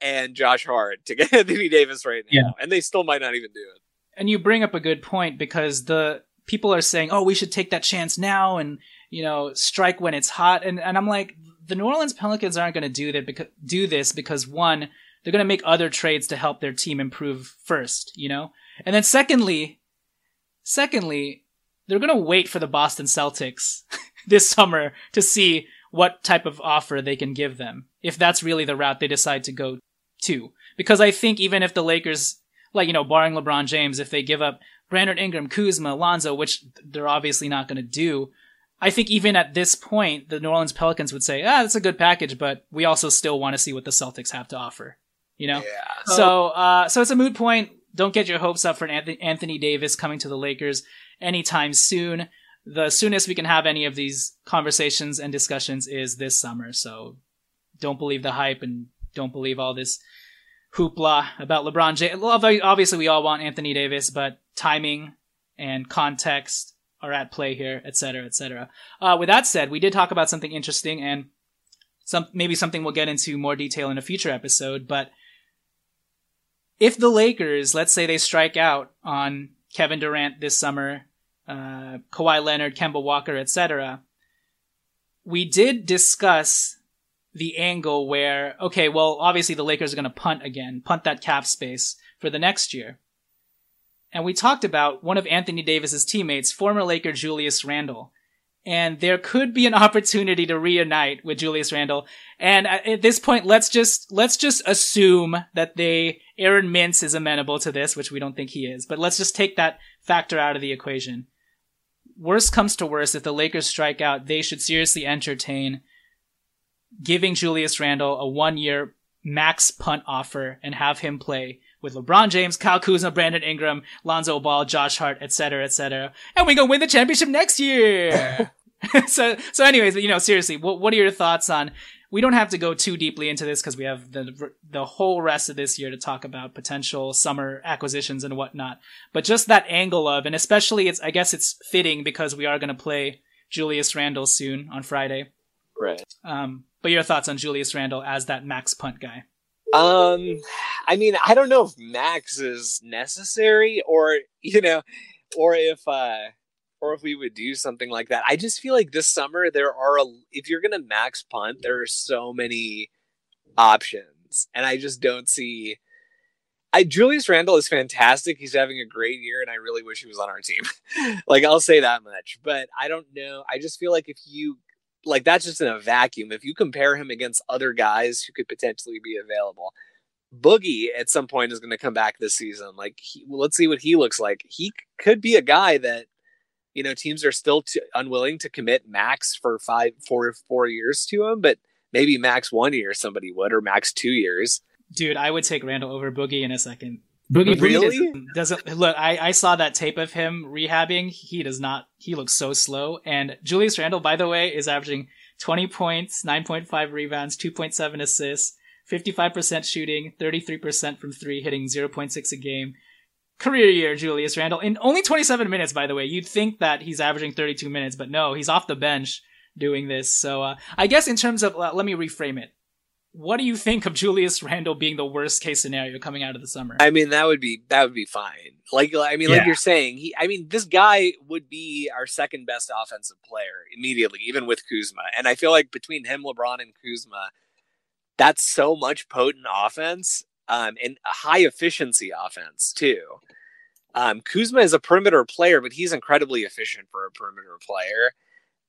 and Josh Hart to get Anthony Davis right now, yeah. and they still might not even do it. And you bring up a good point because the people are saying, "Oh, we should take that chance now," and you know, strike when it's hot. And and I'm like, the New Orleans Pelicans aren't going to do that because do this because one, they're going to make other trades to help their team improve first, you know, and then secondly, secondly, they're going to wait for the Boston Celtics this summer to see what type of offer they can give them if that's really the route they decide to go to. Because I think even if the Lakers, like you know, barring LeBron James, if they give up Brandon Ingram, Kuzma, Alonzo, which they're obviously not going to do, I think even at this point, the New Orleans Pelicans would say, ah, that's a good package, but we also still want to see what the Celtics have to offer. You know? Yeah. So, uh, so it's a moot point. Don't get your hopes up for Anthony, Anthony Davis coming to the Lakers anytime soon. The soonest we can have any of these conversations and discussions is this summer. So don't believe the hype and don't believe all this hoopla about LeBron James. Obviously, we all want Anthony Davis, but timing and context are at play here, etc., etc. Uh, with that said, we did talk about something interesting and some maybe something we'll get into more detail in a future episode. But if the Lakers, let's say they strike out on Kevin Durant this summer, uh, Kawhi Leonard, Kemba Walker, etc., we did discuss the angle where okay, well, obviously the Lakers are going to punt again, punt that cap space for the next year and we talked about one of Anthony Davis's teammates, former Laker Julius Randle. And there could be an opportunity to reunite with Julius Randle. And at this point, let's just, let's just assume that they, Aaron Mintz is amenable to this, which we don't think he is, but let's just take that factor out of the equation. Worst comes to worst, if the Lakers strike out, they should seriously entertain giving Julius Randle a one year max punt offer and have him play with LeBron James, Kyle Kuzma, Brandon Ingram, Lonzo Ball, Josh Hart, etc., etc., and we gonna win the championship next year. so, so, anyways, you know, seriously, what what are your thoughts on? We don't have to go too deeply into this because we have the the whole rest of this year to talk about potential summer acquisitions and whatnot. But just that angle of, and especially, it's I guess it's fitting because we are going to play Julius Randle soon on Friday. Right. Um, but your thoughts on Julius Randle as that max punt guy? Um, I mean, I don't know if max is necessary or you know, or if uh, or if we would do something like that. I just feel like this summer there are a, if you're gonna max punt, there are so many options, and I just don't see. I Julius Randle is fantastic. He's having a great year, and I really wish he was on our team. like I'll say that much. But I don't know. I just feel like if you like that's just in a vacuum. If you compare him against other guys who could potentially be available, Boogie at some point is going to come back this season. Like, he, well, let's see what he looks like. He could be a guy that you know teams are still unwilling to commit max for five, four, four years to him, but maybe max one year somebody would, or max two years. Dude, I would take Randle over Boogie in a second. Boogie really doesn't, doesn't, look. I, I saw that tape of him rehabbing. He does not. He looks so slow. And Julius Randle, by the way, is averaging 20 points, 9.5 rebounds, 2.7 assists, 55% shooting, 33% from three, hitting 0.6 a game. Career year, Julius Randle in only 27 minutes. By the way, you'd think that he's averaging 32 minutes, but no, he's off the bench doing this. So uh, I guess in terms of, uh, let me reframe it what do you think of Julius Randle being the worst case scenario coming out of the summer? I mean, that would be that would be fine. Like I mean, yeah. like you're saying, he I mean, this guy would be our second best offensive player immediately, even with Kuzma. And I feel like between him, LeBron, and Kuzma, that's so much potent offense um, and high efficiency offense too. Um, Kuzma is a perimeter player, but he's incredibly efficient for a perimeter player.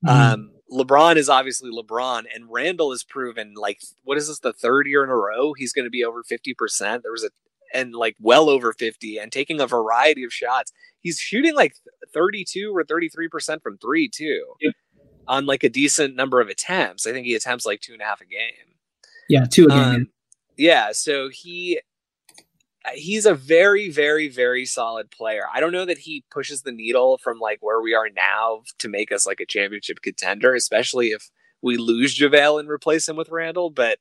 Mm-hmm. Um, LeBron is obviously LeBron, and Randle has proven like what is this the third year in a row he's going to be over fifty percent. There was a and like well over fifty, and taking a variety of shots. He's shooting like thirty two or thirty three percent from three too, yep. on like a decent number of attempts. I think he attempts like two and a half a game. Yeah, two a game. Um, yeah, so he he's a very very very solid player i don't know that he pushes the needle from like where we are now to make us like a championship contender especially if we lose javale and replace him with Randle. but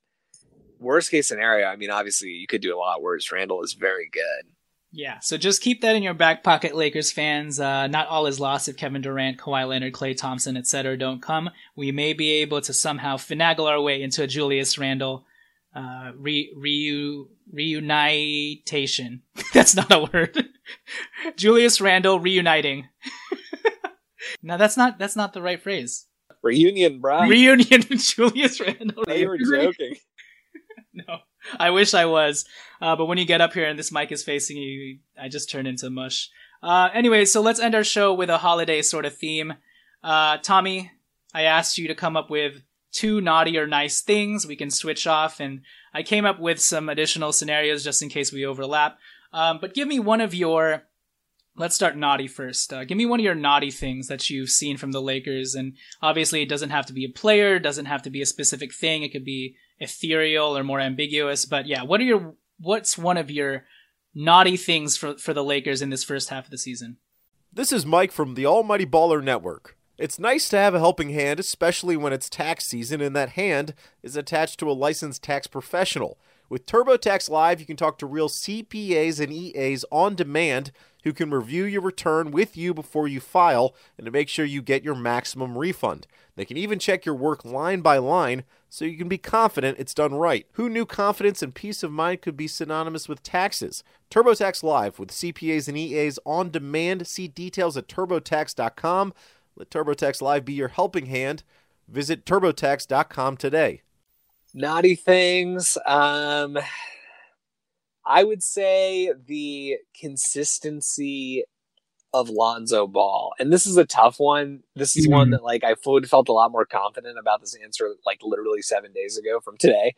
worst case scenario i mean obviously you could do a lot worse Randle is very good yeah, so just keep that in your back pocket, Lakers fans. Uh, not all is lost if Kevin Durant, Kawhi Leonard, Klay Thompson, etc. don't come. We may be able to somehow finagle our way into a Julius Randle uh, re, reu, reunitation. that's not a word. Julius Randle reuniting. no, that's not, that's not the right phrase. Reunion, bro. Reunion with Julius Randle. you were joking. no, I wish I was. Uh, but when you get up here and this mic is facing you, I just turn into mush. Uh, anyway, so let's end our show with a holiday sort of theme. Uh, Tommy, I asked you to come up with two naughty or nice things. We can switch off, and I came up with some additional scenarios just in case we overlap. Um, but give me one of your Let's start naughty first. Uh, give me one of your naughty things that you've seen from the Lakers, and obviously it doesn't have to be a player, doesn't have to be a specific thing. It could be ethereal or more ambiguous. But yeah, what are your what's one of your naughty things for for the Lakers in this first half of the season? This is Mike from the Almighty Baller Network. It's nice to have a helping hand, especially when it's tax season and that hand is attached to a licensed tax professional. With TurboTax Live, you can talk to real CPAs and EAs on demand who can review your return with you before you file and to make sure you get your maximum refund. They can even check your work line by line so you can be confident it's done right. Who knew confidence and peace of mind could be synonymous with taxes? TurboTax Live with CPAs and EAs on demand. See details at turbotax.com. Let TurboTax Live be your helping hand. Visit turbotax.com today. Naughty things. Um, I would say the consistency of Lonzo Ball. And this is a tough one. This is mm-hmm. one that like I would felt a lot more confident about this answer like literally seven days ago from today.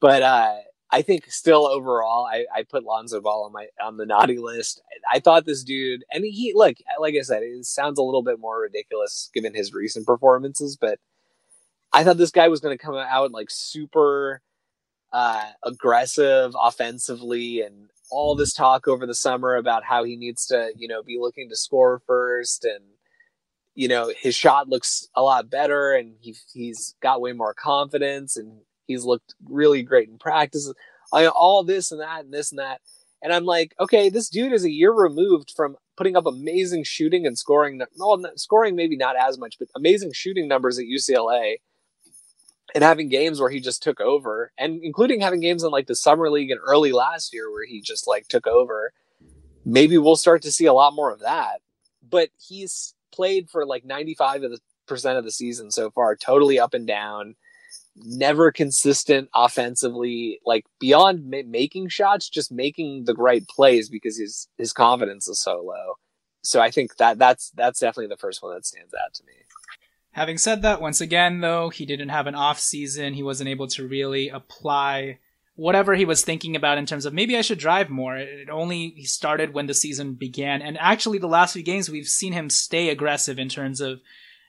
But uh I think still overall I, I put Lonzo Ball on my on the naughty list. I thought this dude and he look like I said, it sounds a little bit more ridiculous given his recent performances, but I thought this guy was gonna come out like super uh aggressive offensively and all this talk over the summer about how he needs to, you know, be looking to score first and you know, his shot looks a lot better and he he's got way more confidence and he's looked really great in practice. I, all this and that and this and that. And I'm like, okay, this dude is a year removed from putting up amazing shooting and scoring. Well, scoring maybe not as much, but amazing shooting numbers at UCLA and having games where he just took over and including having games in like the summer league and early last year where he just like took over maybe we'll start to see a lot more of that but he's played for like 95 of the percent of the season so far totally up and down never consistent offensively like beyond ma- making shots just making the right plays because his his confidence is so low so i think that that's that's definitely the first one that stands out to me Having said that, once again, though, he didn't have an off season. He wasn't able to really apply whatever he was thinking about in terms of maybe I should drive more. It only started when the season began. And actually, the last few games, we've seen him stay aggressive in terms of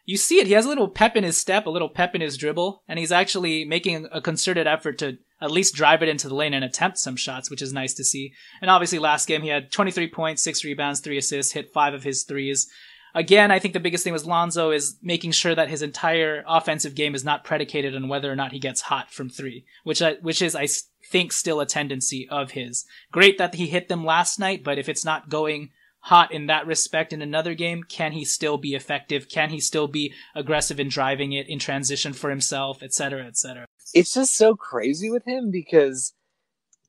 you see it. He has a little pep in his step, a little pep in his dribble, and he's actually making a concerted effort to at least drive it into the lane and attempt some shots, which is nice to see. And obviously, last game he had 23 points, six rebounds, three assists, hit five of his threes. Again, I think the biggest thing with Lonzo is making sure that his entire offensive game is not predicated on whether or not he gets hot from three, which I, which is I think still a tendency of his. Great that he hit them last night, but if it's not going hot in that respect in another game, can he still be effective? Can he still be aggressive in driving it in transition for himself, etc., etc.? It's just so crazy with him because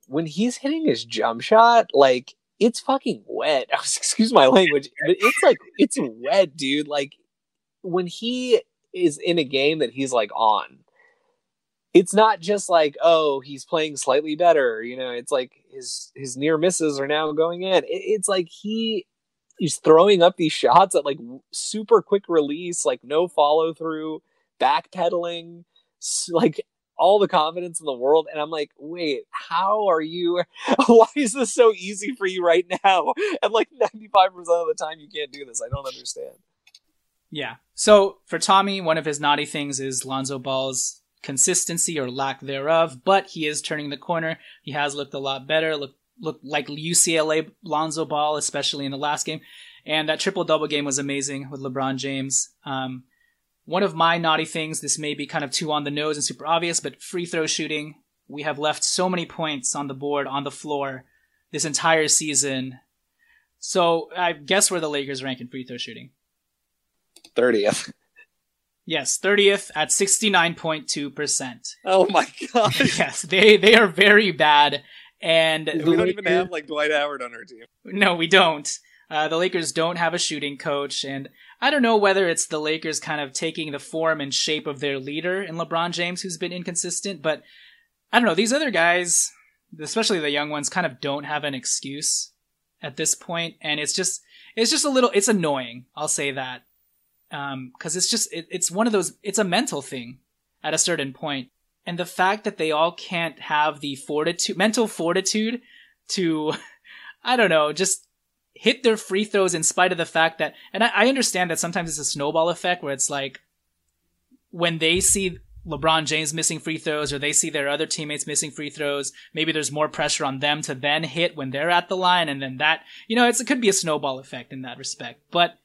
when he's hitting his jump shot, like it's fucking wet. Excuse my language, but it's like it's wet, dude. Like when he is in a game that he's like on, it's not just like oh he's playing slightly better. You know, it's like his his near misses are now going in. It, it's like he he's throwing up these shots at like super quick release, like no follow through, backpedaling, like all the confidence in the world. And I'm like, wait, how are you? Why is this so easy for you right now? And like 95% of the time, you can't do this. I don't understand. Yeah. So for Tommy, one of his naughty things is Lonzo Ball's consistency or lack thereof, but he is turning the corner. He has looked a lot better, look looked like UCLA Lonzo Ball, especially in the last game. And that triple double game was amazing with LeBron James. Um, one of my naughty things, this may be kind of too on the nose and super obvious, but free throw shooting. We have left so many points on the board, on the floor this entire season. So I guess where the Lakers rank in free throw shooting. 30th. Yes, 30th at 69.2%. Oh my god. yes, they they are very bad and we don't even have like Dwight Howard on our team. No, we don't. Uh, the Lakers don't have a shooting coach, and I don't know whether it's the Lakers kind of taking the form and shape of their leader in LeBron James, who's been inconsistent, but I don't know. These other guys, especially the young ones, kind of don't have an excuse at this point, and it's just it's just a little it's annoying. I'll say that because um, it's just it, it's one of those it's a mental thing at a certain point, and the fact that they all can't have the fortitude, mental fortitude to I don't know, just hit their free throws in spite of the fact that, and I, I understand that sometimes it's a snowball effect where it's like when they see LeBron James missing free throws or they see their other teammates missing free throws, maybe there's more pressure on them to then hit when they're at the line. And then that, you know, it could be a snowball effect in that respect. But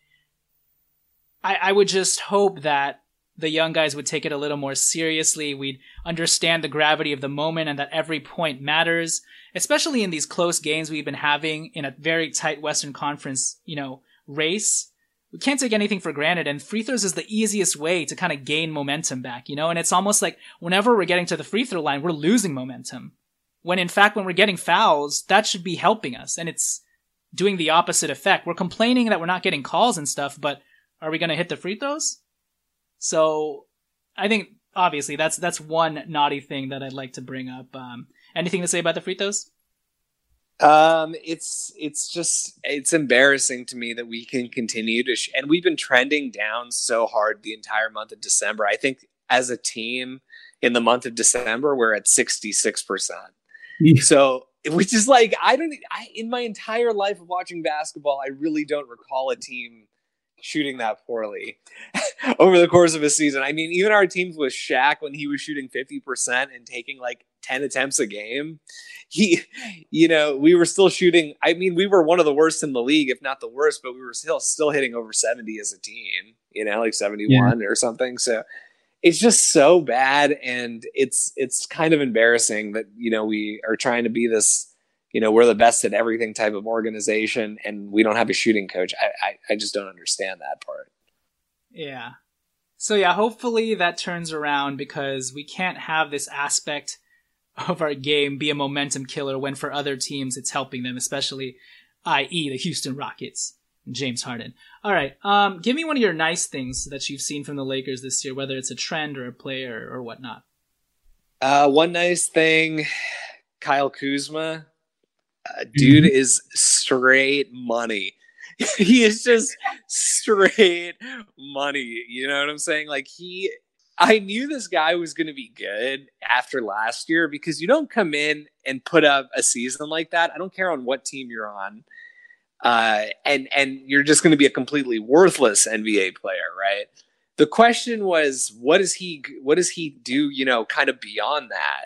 I, I would just hope that the young guys would take it a little more seriously. We'd understand the gravity of the moment and that every point matters, especially in these close games we've been having in a very tight Western Conference, you know, race. We can't take anything for granted, and free throws is the easiest way to kind of gain momentum back, you know? And it's almost like whenever we're getting to the free throw line, we're losing momentum. When in fact, when we're getting fouls, that should be helping us, and it's doing the opposite effect. We're complaining that we're not getting calls and stuff, but are we going to hit the free throws? So I think obviously that's that's one naughty thing that I'd like to bring up. Um, anything to say about the free throws? Um, it's it's just it's embarrassing to me that we can continue to, sh- and we've been trending down so hard the entire month of December. I think as a team in the month of December, we're at sixty six percent. So, which is like I don't I in my entire life of watching basketball, I really don't recall a team shooting that poorly over the course of a season. I mean, even our teams with Shaq when he was shooting 50% and taking like 10 attempts a game, he, you know, we were still shooting. I mean, we were one of the worst in the league, if not the worst, but we were still still hitting over 70 as a team, you know, like 71 yeah. or something. So it's just so bad. And it's, it's kind of embarrassing that, you know, we are trying to be this, you know we're the best at everything type of organization and we don't have a shooting coach. I, I, I just don't understand that part. Yeah. So yeah hopefully that turns around because we can't have this aspect of our game be a momentum killer when for other teams it's helping them especially i.e the houston rockets james harden. All right um, give me one of your nice things that you've seen from the lakers this year whether it's a trend or a player or, or whatnot. Uh, one nice thing kyle kuzma uh, dude mm-hmm. is straight money. he is just straight money. You know what I'm saying? Like he I knew this guy was going to be good after last year because you don't come in and put up a season like that. I don't care on what team you're on. Uh, and and you're just going to be a completely worthless NBA player, right? The question was, what does he what does he do? You know, kind of beyond that.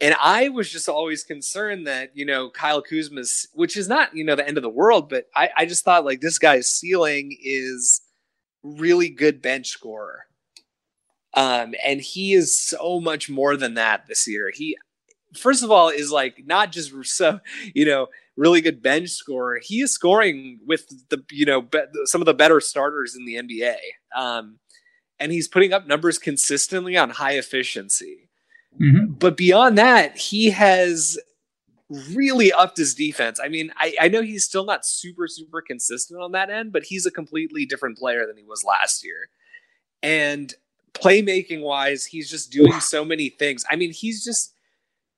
And I was just always concerned that, you know, Kyle Kuzma's, which is not, you know, the end of the world, but I, I just thought like this guy's ceiling is really good bench scorer. Um, and he is so much more than that this year. He, first of all, is like not just so, you know, really good bench scorer. He is scoring with the, you know, be, some of the better starters in the NBA. Um, and he's putting up numbers consistently on high efficiency. Mm-hmm. But beyond that, he has really upped his defense. I mean, I, I know he's still not super, super consistent on that end, but he's a completely different player than he was last year. And playmaking wise, he's just doing so many things. I mean, he's just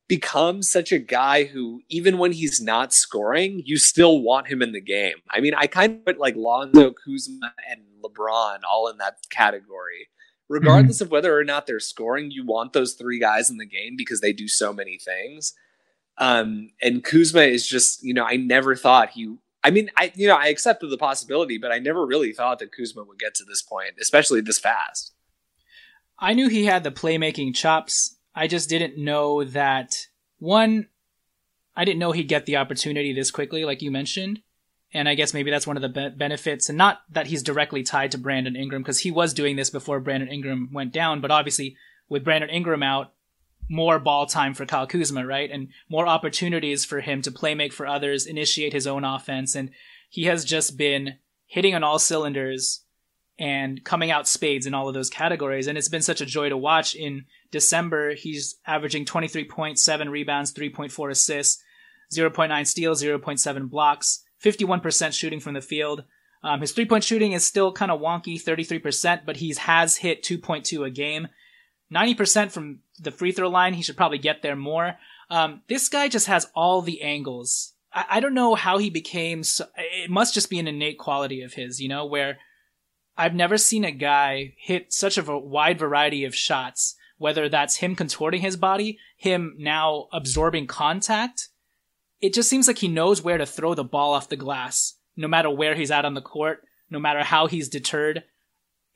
become such a guy who, even when he's not scoring, you still want him in the game. I mean, I kind of put like Lonzo, Kuzma, and LeBron all in that category regardless mm-hmm. of whether or not they're scoring, you want those three guys in the game because they do so many things. Um, and Kuzma is just, you know, I never thought he. I mean, I you know I accepted the possibility, but I never really thought that Kuzma would get to this point, especially this fast. I knew he had the playmaking chops. I just didn't know that one. I didn't know he'd get the opportunity this quickly, like you mentioned. And I guess maybe that's one of the be- benefits, and not that he's directly tied to Brandon Ingram because he was doing this before Brandon Ingram went down. But obviously, with Brandon Ingram out, more ball time for Kyle Kuzma, right, and more opportunities for him to play make for others, initiate his own offense, and he has just been hitting on all cylinders and coming out spades in all of those categories. And it's been such a joy to watch. In December, he's averaging 23.7 rebounds, 3.4 assists, 0.9 steals, 0.7 blocks. 51% shooting from the field. Um, his three point shooting is still kind of wonky, 33%, but he has hit 2.2 a game. 90% from the free throw line. He should probably get there more. Um, this guy just has all the angles. I, I don't know how he became so, it must just be an innate quality of his, you know, where I've never seen a guy hit such a wide variety of shots, whether that's him contorting his body, him now absorbing contact, it just seems like he knows where to throw the ball off the glass. no matter where he's at on the court, no matter how he's deterred,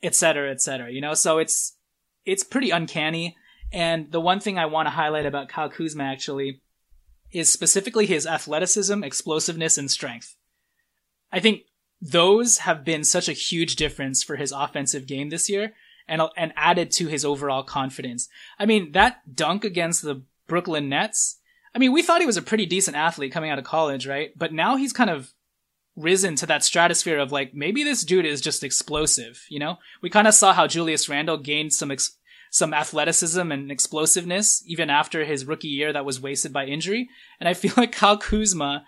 et cetera, et cetera. You know, so it's it's pretty uncanny. And the one thing I want to highlight about Kyle Kuzma actually is specifically his athleticism, explosiveness, and strength. I think those have been such a huge difference for his offensive game this year and, and added to his overall confidence. I mean, that dunk against the Brooklyn Nets, I mean, we thought he was a pretty decent athlete coming out of college, right? But now he's kind of risen to that stratosphere of like, maybe this dude is just explosive, you know? We kind of saw how Julius Randle gained some ex- some athleticism and explosiveness even after his rookie year that was wasted by injury. And I feel like Kyle Kuzma,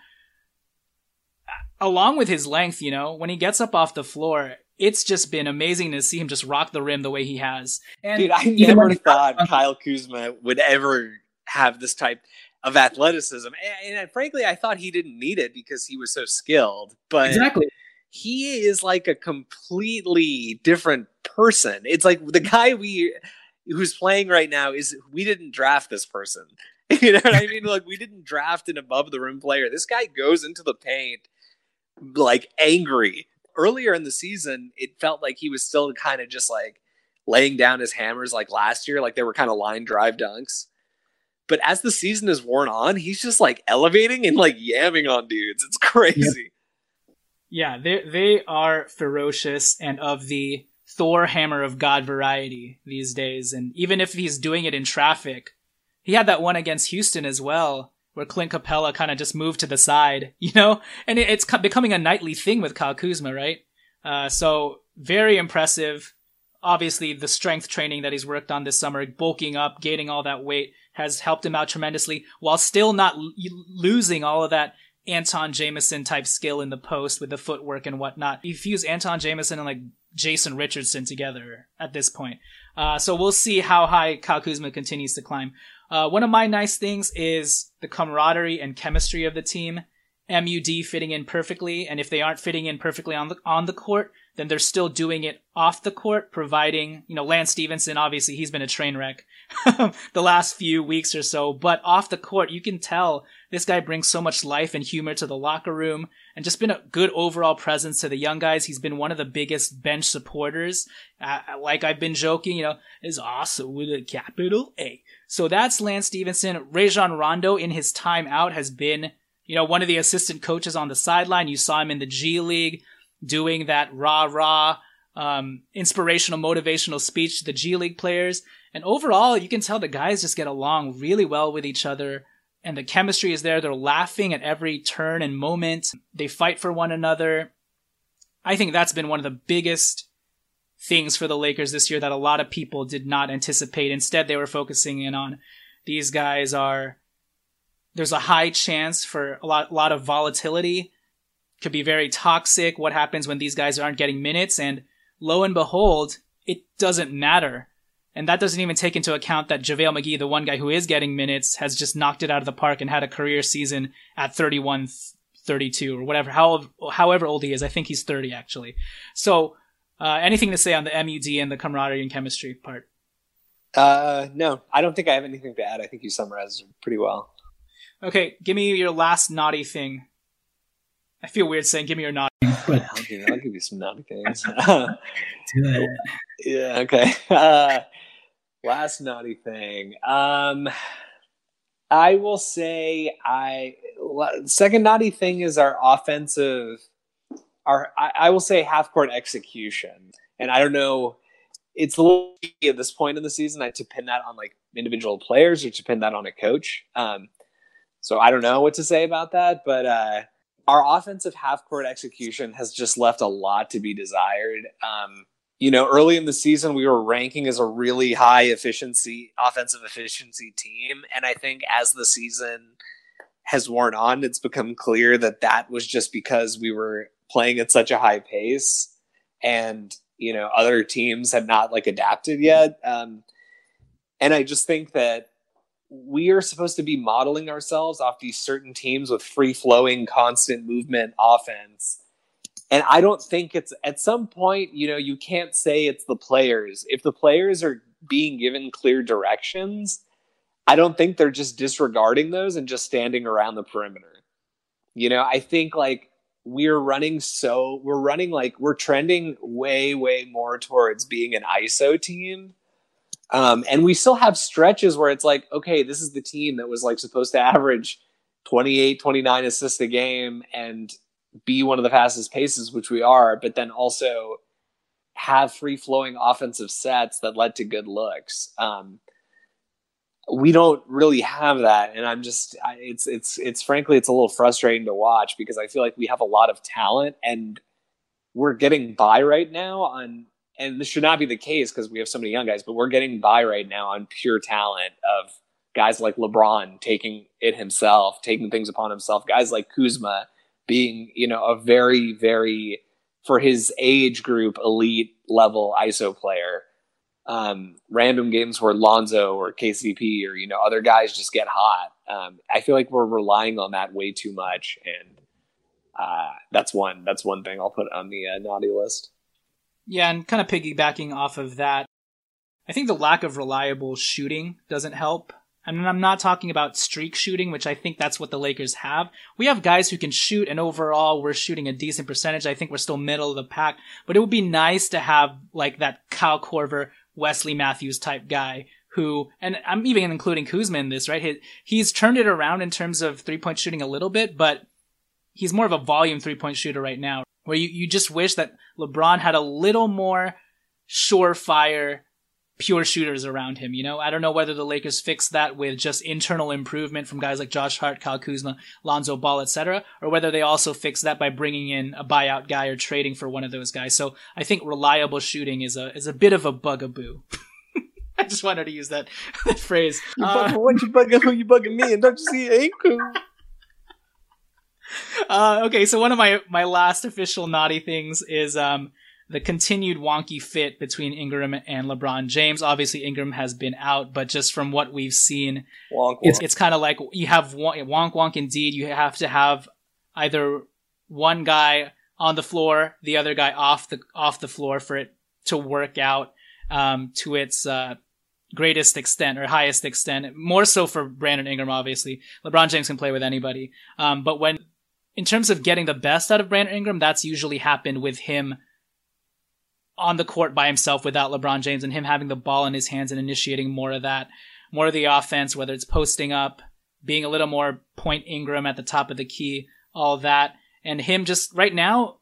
along with his length, you know, when he gets up off the floor, it's just been amazing to see him just rock the rim the way he has. And Dude, I never thought Kyle Kuzma would ever have this type of athleticism. And, and, frankly, I thought he didn't need it because he was so skilled. But exactly. he is like a completely different person. It's like the guy we who's playing right now is we didn't draft this person. You know what I mean? Like we didn't draft an above the rim player. This guy goes into the paint like angry. Earlier in the season, it felt like he was still kind of just like laying down his hammers like last year, like they were kind of line drive dunks. But as the season is worn on, he's just like elevating and like yamming on dudes. It's crazy. Yeah, they they are ferocious and of the Thor Hammer of God variety these days. And even if he's doing it in traffic, he had that one against Houston as well, where Clint Capela kind of just moved to the side, you know? And it's becoming a nightly thing with Kyle Kuzma, right? Uh, so very impressive. Obviously, the strength training that he's worked on this summer, bulking up, gaining all that weight, has helped him out tremendously while still not l- losing all of that Antawn Jamison type skill in the post with the footwork and whatnot. You fuse Antawn Jamison and like Jason Richardson together at this point. Uh, so we'll see how high Kyle Kuzma continues to climb. Uh, one of my nice things is the camaraderie and chemistry of the team. MUD fitting in perfectly, and if they aren't fitting in perfectly on the on the court, then they're still doing it off the court, providing you know Lance Stephenson. Obviously, he's been a train wreck the last few weeks or so, but off the court, you can tell this guy brings so much life and humor to the locker room and just been a good overall presence to the young guys. He's been one of the biggest bench supporters. Uh, like I've been joking, you know, is awesome with a capital A. So that's Lance Stephenson. Rajon Rondo in his time out has been, you know, one of the assistant coaches on the sideline. You saw him in the G League doing that rah rah, um, inspirational, motivational speech to the G League players. And overall, you can tell the guys just get along really well with each other and the chemistry is there. They're laughing at every turn and moment. They fight for one another. I think that's been one of the biggest things for the Lakers this year that a lot of people did not anticipate. Instead, they were focusing in on these guys are there's a high chance for a lot, a lot of volatility. Could be very toxic. What happens when these guys aren't getting minutes? And lo and behold, it doesn't matter and that doesn't even take into account that JaVale McGee, the one guy who is getting minutes, has just knocked it out of the park and had a career season at 31, 32 or whatever, how, however old he is. I think he's 30 actually. So, uh, anything to say on the MUD and the camaraderie and chemistry part? Uh, no, I don't think I have anything to add. I think you summarized it pretty well. Okay, give me your last naughty thing. I feel weird saying give me your naughty. But I'll, give, I'll give you some naughty things. Do it. Yeah. Okay. Uh, Last naughty thing. Um, I will say I second naughty thing is our offensive. Our I, I will say half court execution, and I don't know. It's a little at this point in the season I to pin that on like individual players or to pin that on a coach. Um, so I don't know what to say about that, but uh, our offensive half court execution has just left a lot to be desired. Um, you know, early in the season, we were ranking as a really high efficiency, offensive efficiency team. And I think as the season has worn on, it's become clear that that was just because we were playing at such a high pace and, you know, other teams had not like adapted yet. Um, and I just think that we are supposed to be modeling ourselves off these certain teams with free flowing, constant movement offense and I don't think it's at some point, you know, you can't say it's the players. If the players are being given clear directions, I don't think they're just disregarding those and just standing around the perimeter. You know, I think like we're running so we're running like we're trending way way more towards being an ISO team. Um, and we still have stretches where it's like, okay, this is the team that was like supposed to average 28, 29 assists a game and be one of the fastest paces, which we are, but then also have free flowing offensive sets that led to good looks. Um, we don't really have that and i'm just it's it's it's frankly it's a little frustrating to watch because i feel like we have a lot of talent and we're getting by right now on and this should not be the case because we have so many young guys but we're getting by right now on pure talent of guys like lebron taking it himself taking things upon himself guys like kuzma being you know a very very for his age group elite level iso player um, random games where Lonzo or KCP or you know other guys just get hot. Um, I feel like we're relying on that way too much, and uh, that's one that's one thing I'll put on the uh, naughty list. Yeah, and kind of piggybacking off of that, I think the lack of reliable shooting doesn't help. Mean, I'm not talking about streak shooting, which I think that's what the Lakers have. We have guys who can shoot, and overall, we're shooting a decent percentage. I think we're still middle of the pack, but it would be nice to have like that Kyle Korver Wesley Matthews type guy who, and I'm even including Kuzma in this, right? He, he's turned it around in terms of three point shooting a little bit, but he's more of a volume three point shooter right now, where you, you just wish that LeBron had a little more surefire pure shooters around him. You know, I don't know whether the Lakers fix that with just internal improvement from guys like Josh Hart, Kyle Kuzma, Lonzo Ball, etc., or whether they also fix that by bringing in a buyout guy or trading for one of those guys. So I think reliable shooting is a is a bit of a bugaboo. I just wanted to use that, that phrase. You uh, what you bugging who you bugging me and don't you see cool. Uh, okay, so one of my my last official naughty things is um the continued wonky fit between Ingram and LeBron James. Obviously, Ingram has been out, but just from what we've seen, wonk, wonk. it's, it's kind of like you have wonk wonk indeed. You have to have either one guy on the floor, the other guy off the off the floor for it to work out um, to its uh, greatest extent or highest extent. More so for Brandon Ingram, obviously. LeBron James can play with anybody, um, but when in terms of getting the best out of Brandon Ingram, that's usually happened with him on the court by himself without LeBron James and him having the ball in his hands and initiating more of that, more of the offense, whether it's posting up, being a little more point Ingram at the top of the key, all that. And him just right now,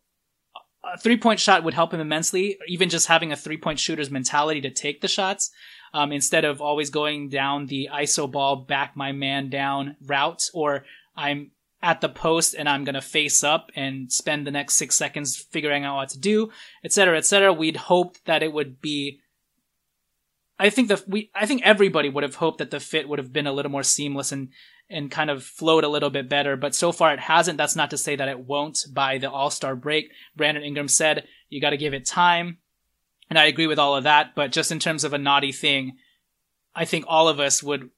a three point shot would help him immensely, even just having a three point shooter's mentality to take the shots. Um, instead of always going down the ISO ball, back my man down route, or I'm at the post and I'm going to face up and spend the next six seconds figuring out what to do, etc., etc. We'd hoped that it would be. I think the we I think everybody would have hoped that the fit would have been a little more seamless and and kind of flowed a little bit better, but so far it hasn't. That's not to say that it won't by the All Star break. Brandon Ingram said you got to give it time, and I agree with all of that. But just in terms of a naughty thing, I think all of us would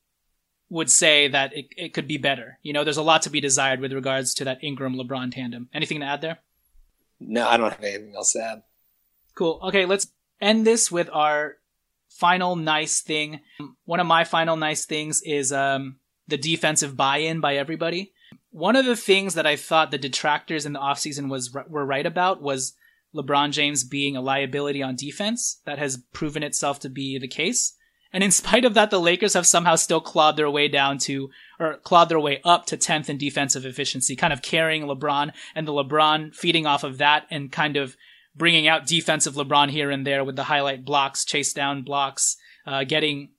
would say that it, it could be better. You know, there's a lot to be desired with regards to that Ingram LeBron tandem. Anything to add there? No, I don't have anything else to add. Cool. Okay, let's end this with our final nice thing. One of my final nice things is um, the defensive buy-in by everybody. One of the things that I thought the detractors in the offseason was were right about was LeBron James being a liability on defense. That has proven itself to be the case. And in spite of that, the Lakers have somehow still clawed their way down to, or clawed their way up to 10th in defensive efficiency, kind of carrying LeBron and the LeBron feeding off of that and kind of bringing out defensive LeBron here and there with the highlight blocks, chase down blocks, uh, getting,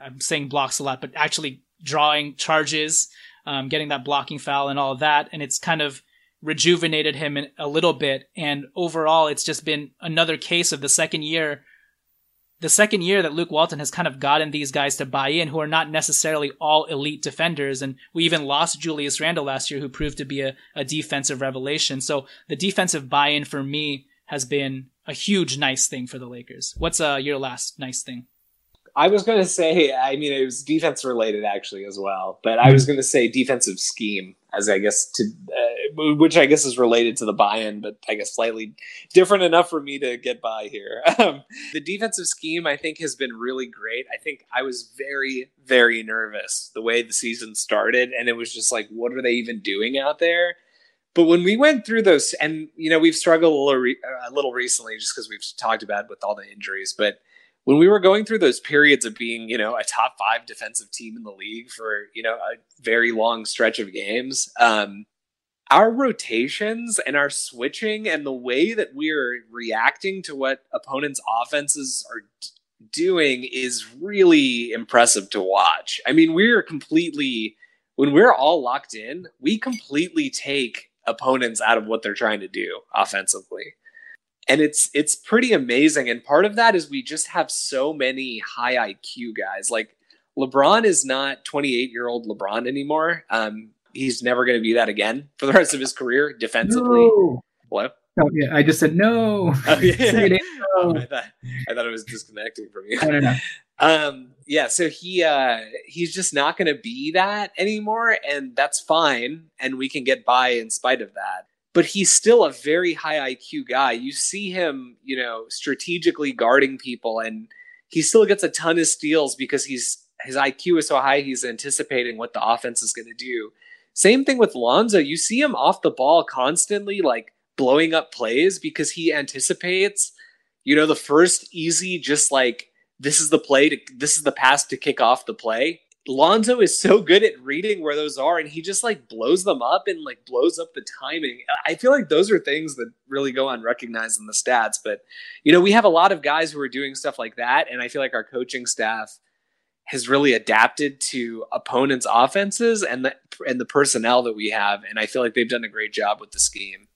I'm saying blocks a lot, but actually drawing charges, um, getting that blocking foul and all of that. And it's kind of rejuvenated him a little bit. And overall, it's just been another case of the second year the second year that Luke Walton has kind of gotten these guys to buy in who are not necessarily all elite defenders. And we even lost Julius Randle last year, who proved to be a, a defensive revelation. So the defensive buy in for me has been a huge nice thing for the Lakers. What's uh, your last nice thing? I was going to say, I mean, it was defense related actually as well, but I was going to say defensive scheme as I guess to, uh, which I guess is related to the buy-in, but I guess slightly different enough for me to get by here. Um, the defensive scheme I think has been really great. I think I was very, very nervous the way the season started, and it was just like, what are they even doing out there? But when we went through those, and you know, we've struggled a little, re- a little recently just because we've talked about it with all the injuries. But when we were going through those periods of being, you know, a top five defensive team in the league for, you know, a very long stretch of games, um, our rotations and our switching and the way that we're reacting to what opponents' offenses are doing is really impressive to watch. I mean, we're completely, when we're all locked in, we completely take opponents out of what they're trying to do offensively and it's it's pretty amazing and part of that is we just have so many high iq guys like lebron is not 28 year old lebron anymore um he's never going to be that again for the rest of his career defensively No. what Oh, yeah, I just said no. Oh, yeah. Oh. I, thought, I thought it was disconnecting from you No, no, no. um yeah so he uh he's just not going to be that anymore and that's fine and we can get by in spite of that but he's still a very high IQ guy. You see him, you know, strategically guarding people, and he still gets a ton of steals because he's his IQ is so high. He's anticipating what the offense is going to do. Same thing with Lonzo. You see him off the ball constantly, like blowing up plays because he anticipates, you know, the first easy, just like this is the play to this is the pass to kick off the play. Lonzo is so good at reading where those are, and he just like blows them up and like blows up the timing. I feel like those are things that really go unrecognized in the stats. But you know, we have a lot of guys who are doing stuff like that, and I feel like our coaching staff has really adapted to opponents' offenses and the and the personnel that we have, and I feel like they've done a great job with the scheme.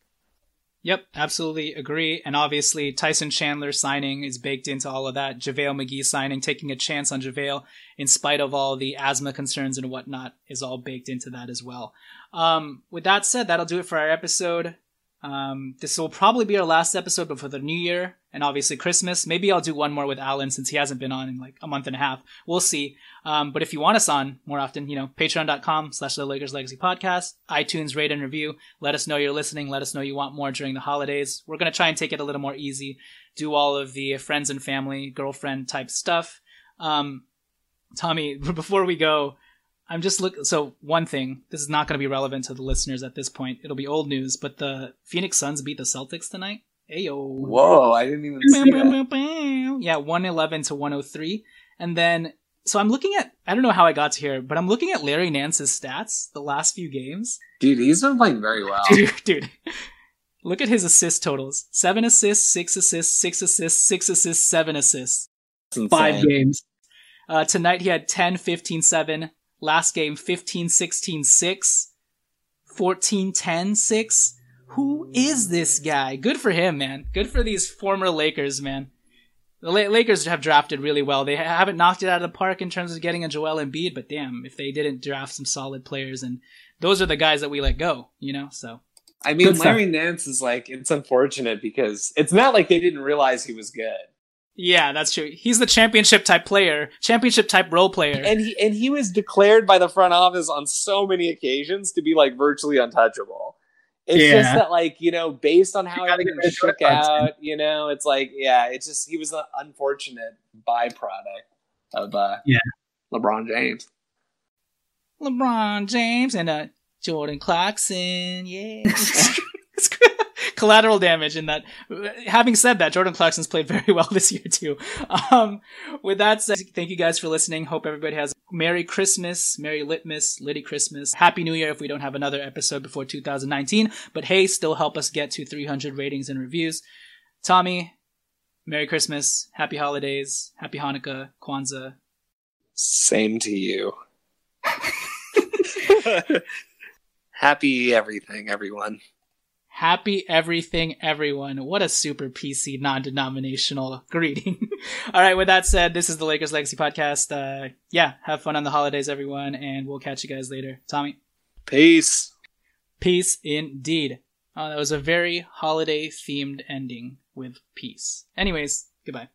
Yep, absolutely agree. And obviously, Tyson Chandler signing is baked into all of that. JaVale McGee signing, taking a chance on JaVale in spite of all the asthma concerns and whatnot, is all baked into that as well. Um, with that said, that'll do it for our episode. Um, this will probably be our last episode before the new year and obviously Christmas. Maybe I'll do one more with Alan since he hasn't been on in like a month and a half. We'll see. Um, but if you want us on more often, you know, patreon.com slash the Lakers Legacy Podcast, iTunes rate and review. Let us know you're listening. Let us know you want more during the holidays. We're going to try and take it a little more easy. Do all of the friends and family, girlfriend type stuff. Um, Tommy, before we go, I'm just look. So one thing, this is not going to be relevant to the listeners at this point. It'll be old news, but the Phoenix Suns beat the Celtics tonight. Ayo. Whoa, I didn't even see that. Yeah, 111 to 103. And then, so I'm looking at, I don't know how I got to here, but I'm looking at Larry Nance's stats the last few games. Dude, he's been playing very well. Dude, dude. Look at his assist totals. Seven assists, six assists, six assists, six assists, seven assists. Five games. Uh, tonight he had 10, 15, 7. Last game, 15, 16, 6. 14, 10, 6. Who is this guy? Good for him, man. Good for these former Lakers, man. The Lakers have drafted really well. They haven't knocked it out of the park in terms of getting a Joel Embiid, but damn, if they didn't draft some solid players, and those are the guys that we let go, you know. So I mean. Larry Nance is like, it's unfortunate because it's not like they didn't realize he was good. Yeah, that's true. He's the championship type player, championship type role player. And he and he was declared by the front office on so many occasions to be like virtually untouchable. It's Yeah. just that, like, you know, based on how gotta get everything rid shook out, you know, it's like, yeah, it's just he was an unfortunate byproduct of uh Yeah. LeBron James. LeBron James and uh Jordan Clarkson, yeah. It's good. Collateral damage in that. Having said that, Jordan Clarkson's played very well this year too. Um, with that said, thank you guys for listening. Hope everybody has Merry Christmas, Merry Litmas, Litty Christmas, Happy New Year if we don't have another episode before 2019. But hey, still help us get to 300 ratings and reviews. Tommy, Merry Christmas, Happy Holidays, Happy Hanukkah, Kwanzaa. Same to you. Happy everything, everyone. Happy everything, everyone. What a super PC non denominational greeting. All right, with that said, this is the Lakers Legacy Podcast. Uh, yeah, have fun on the holidays, everyone, and we'll catch you guys later. Tommy, Peace. peace indeed. Oh, that was a very holiday themed ending with peace. Anyways, goodbye.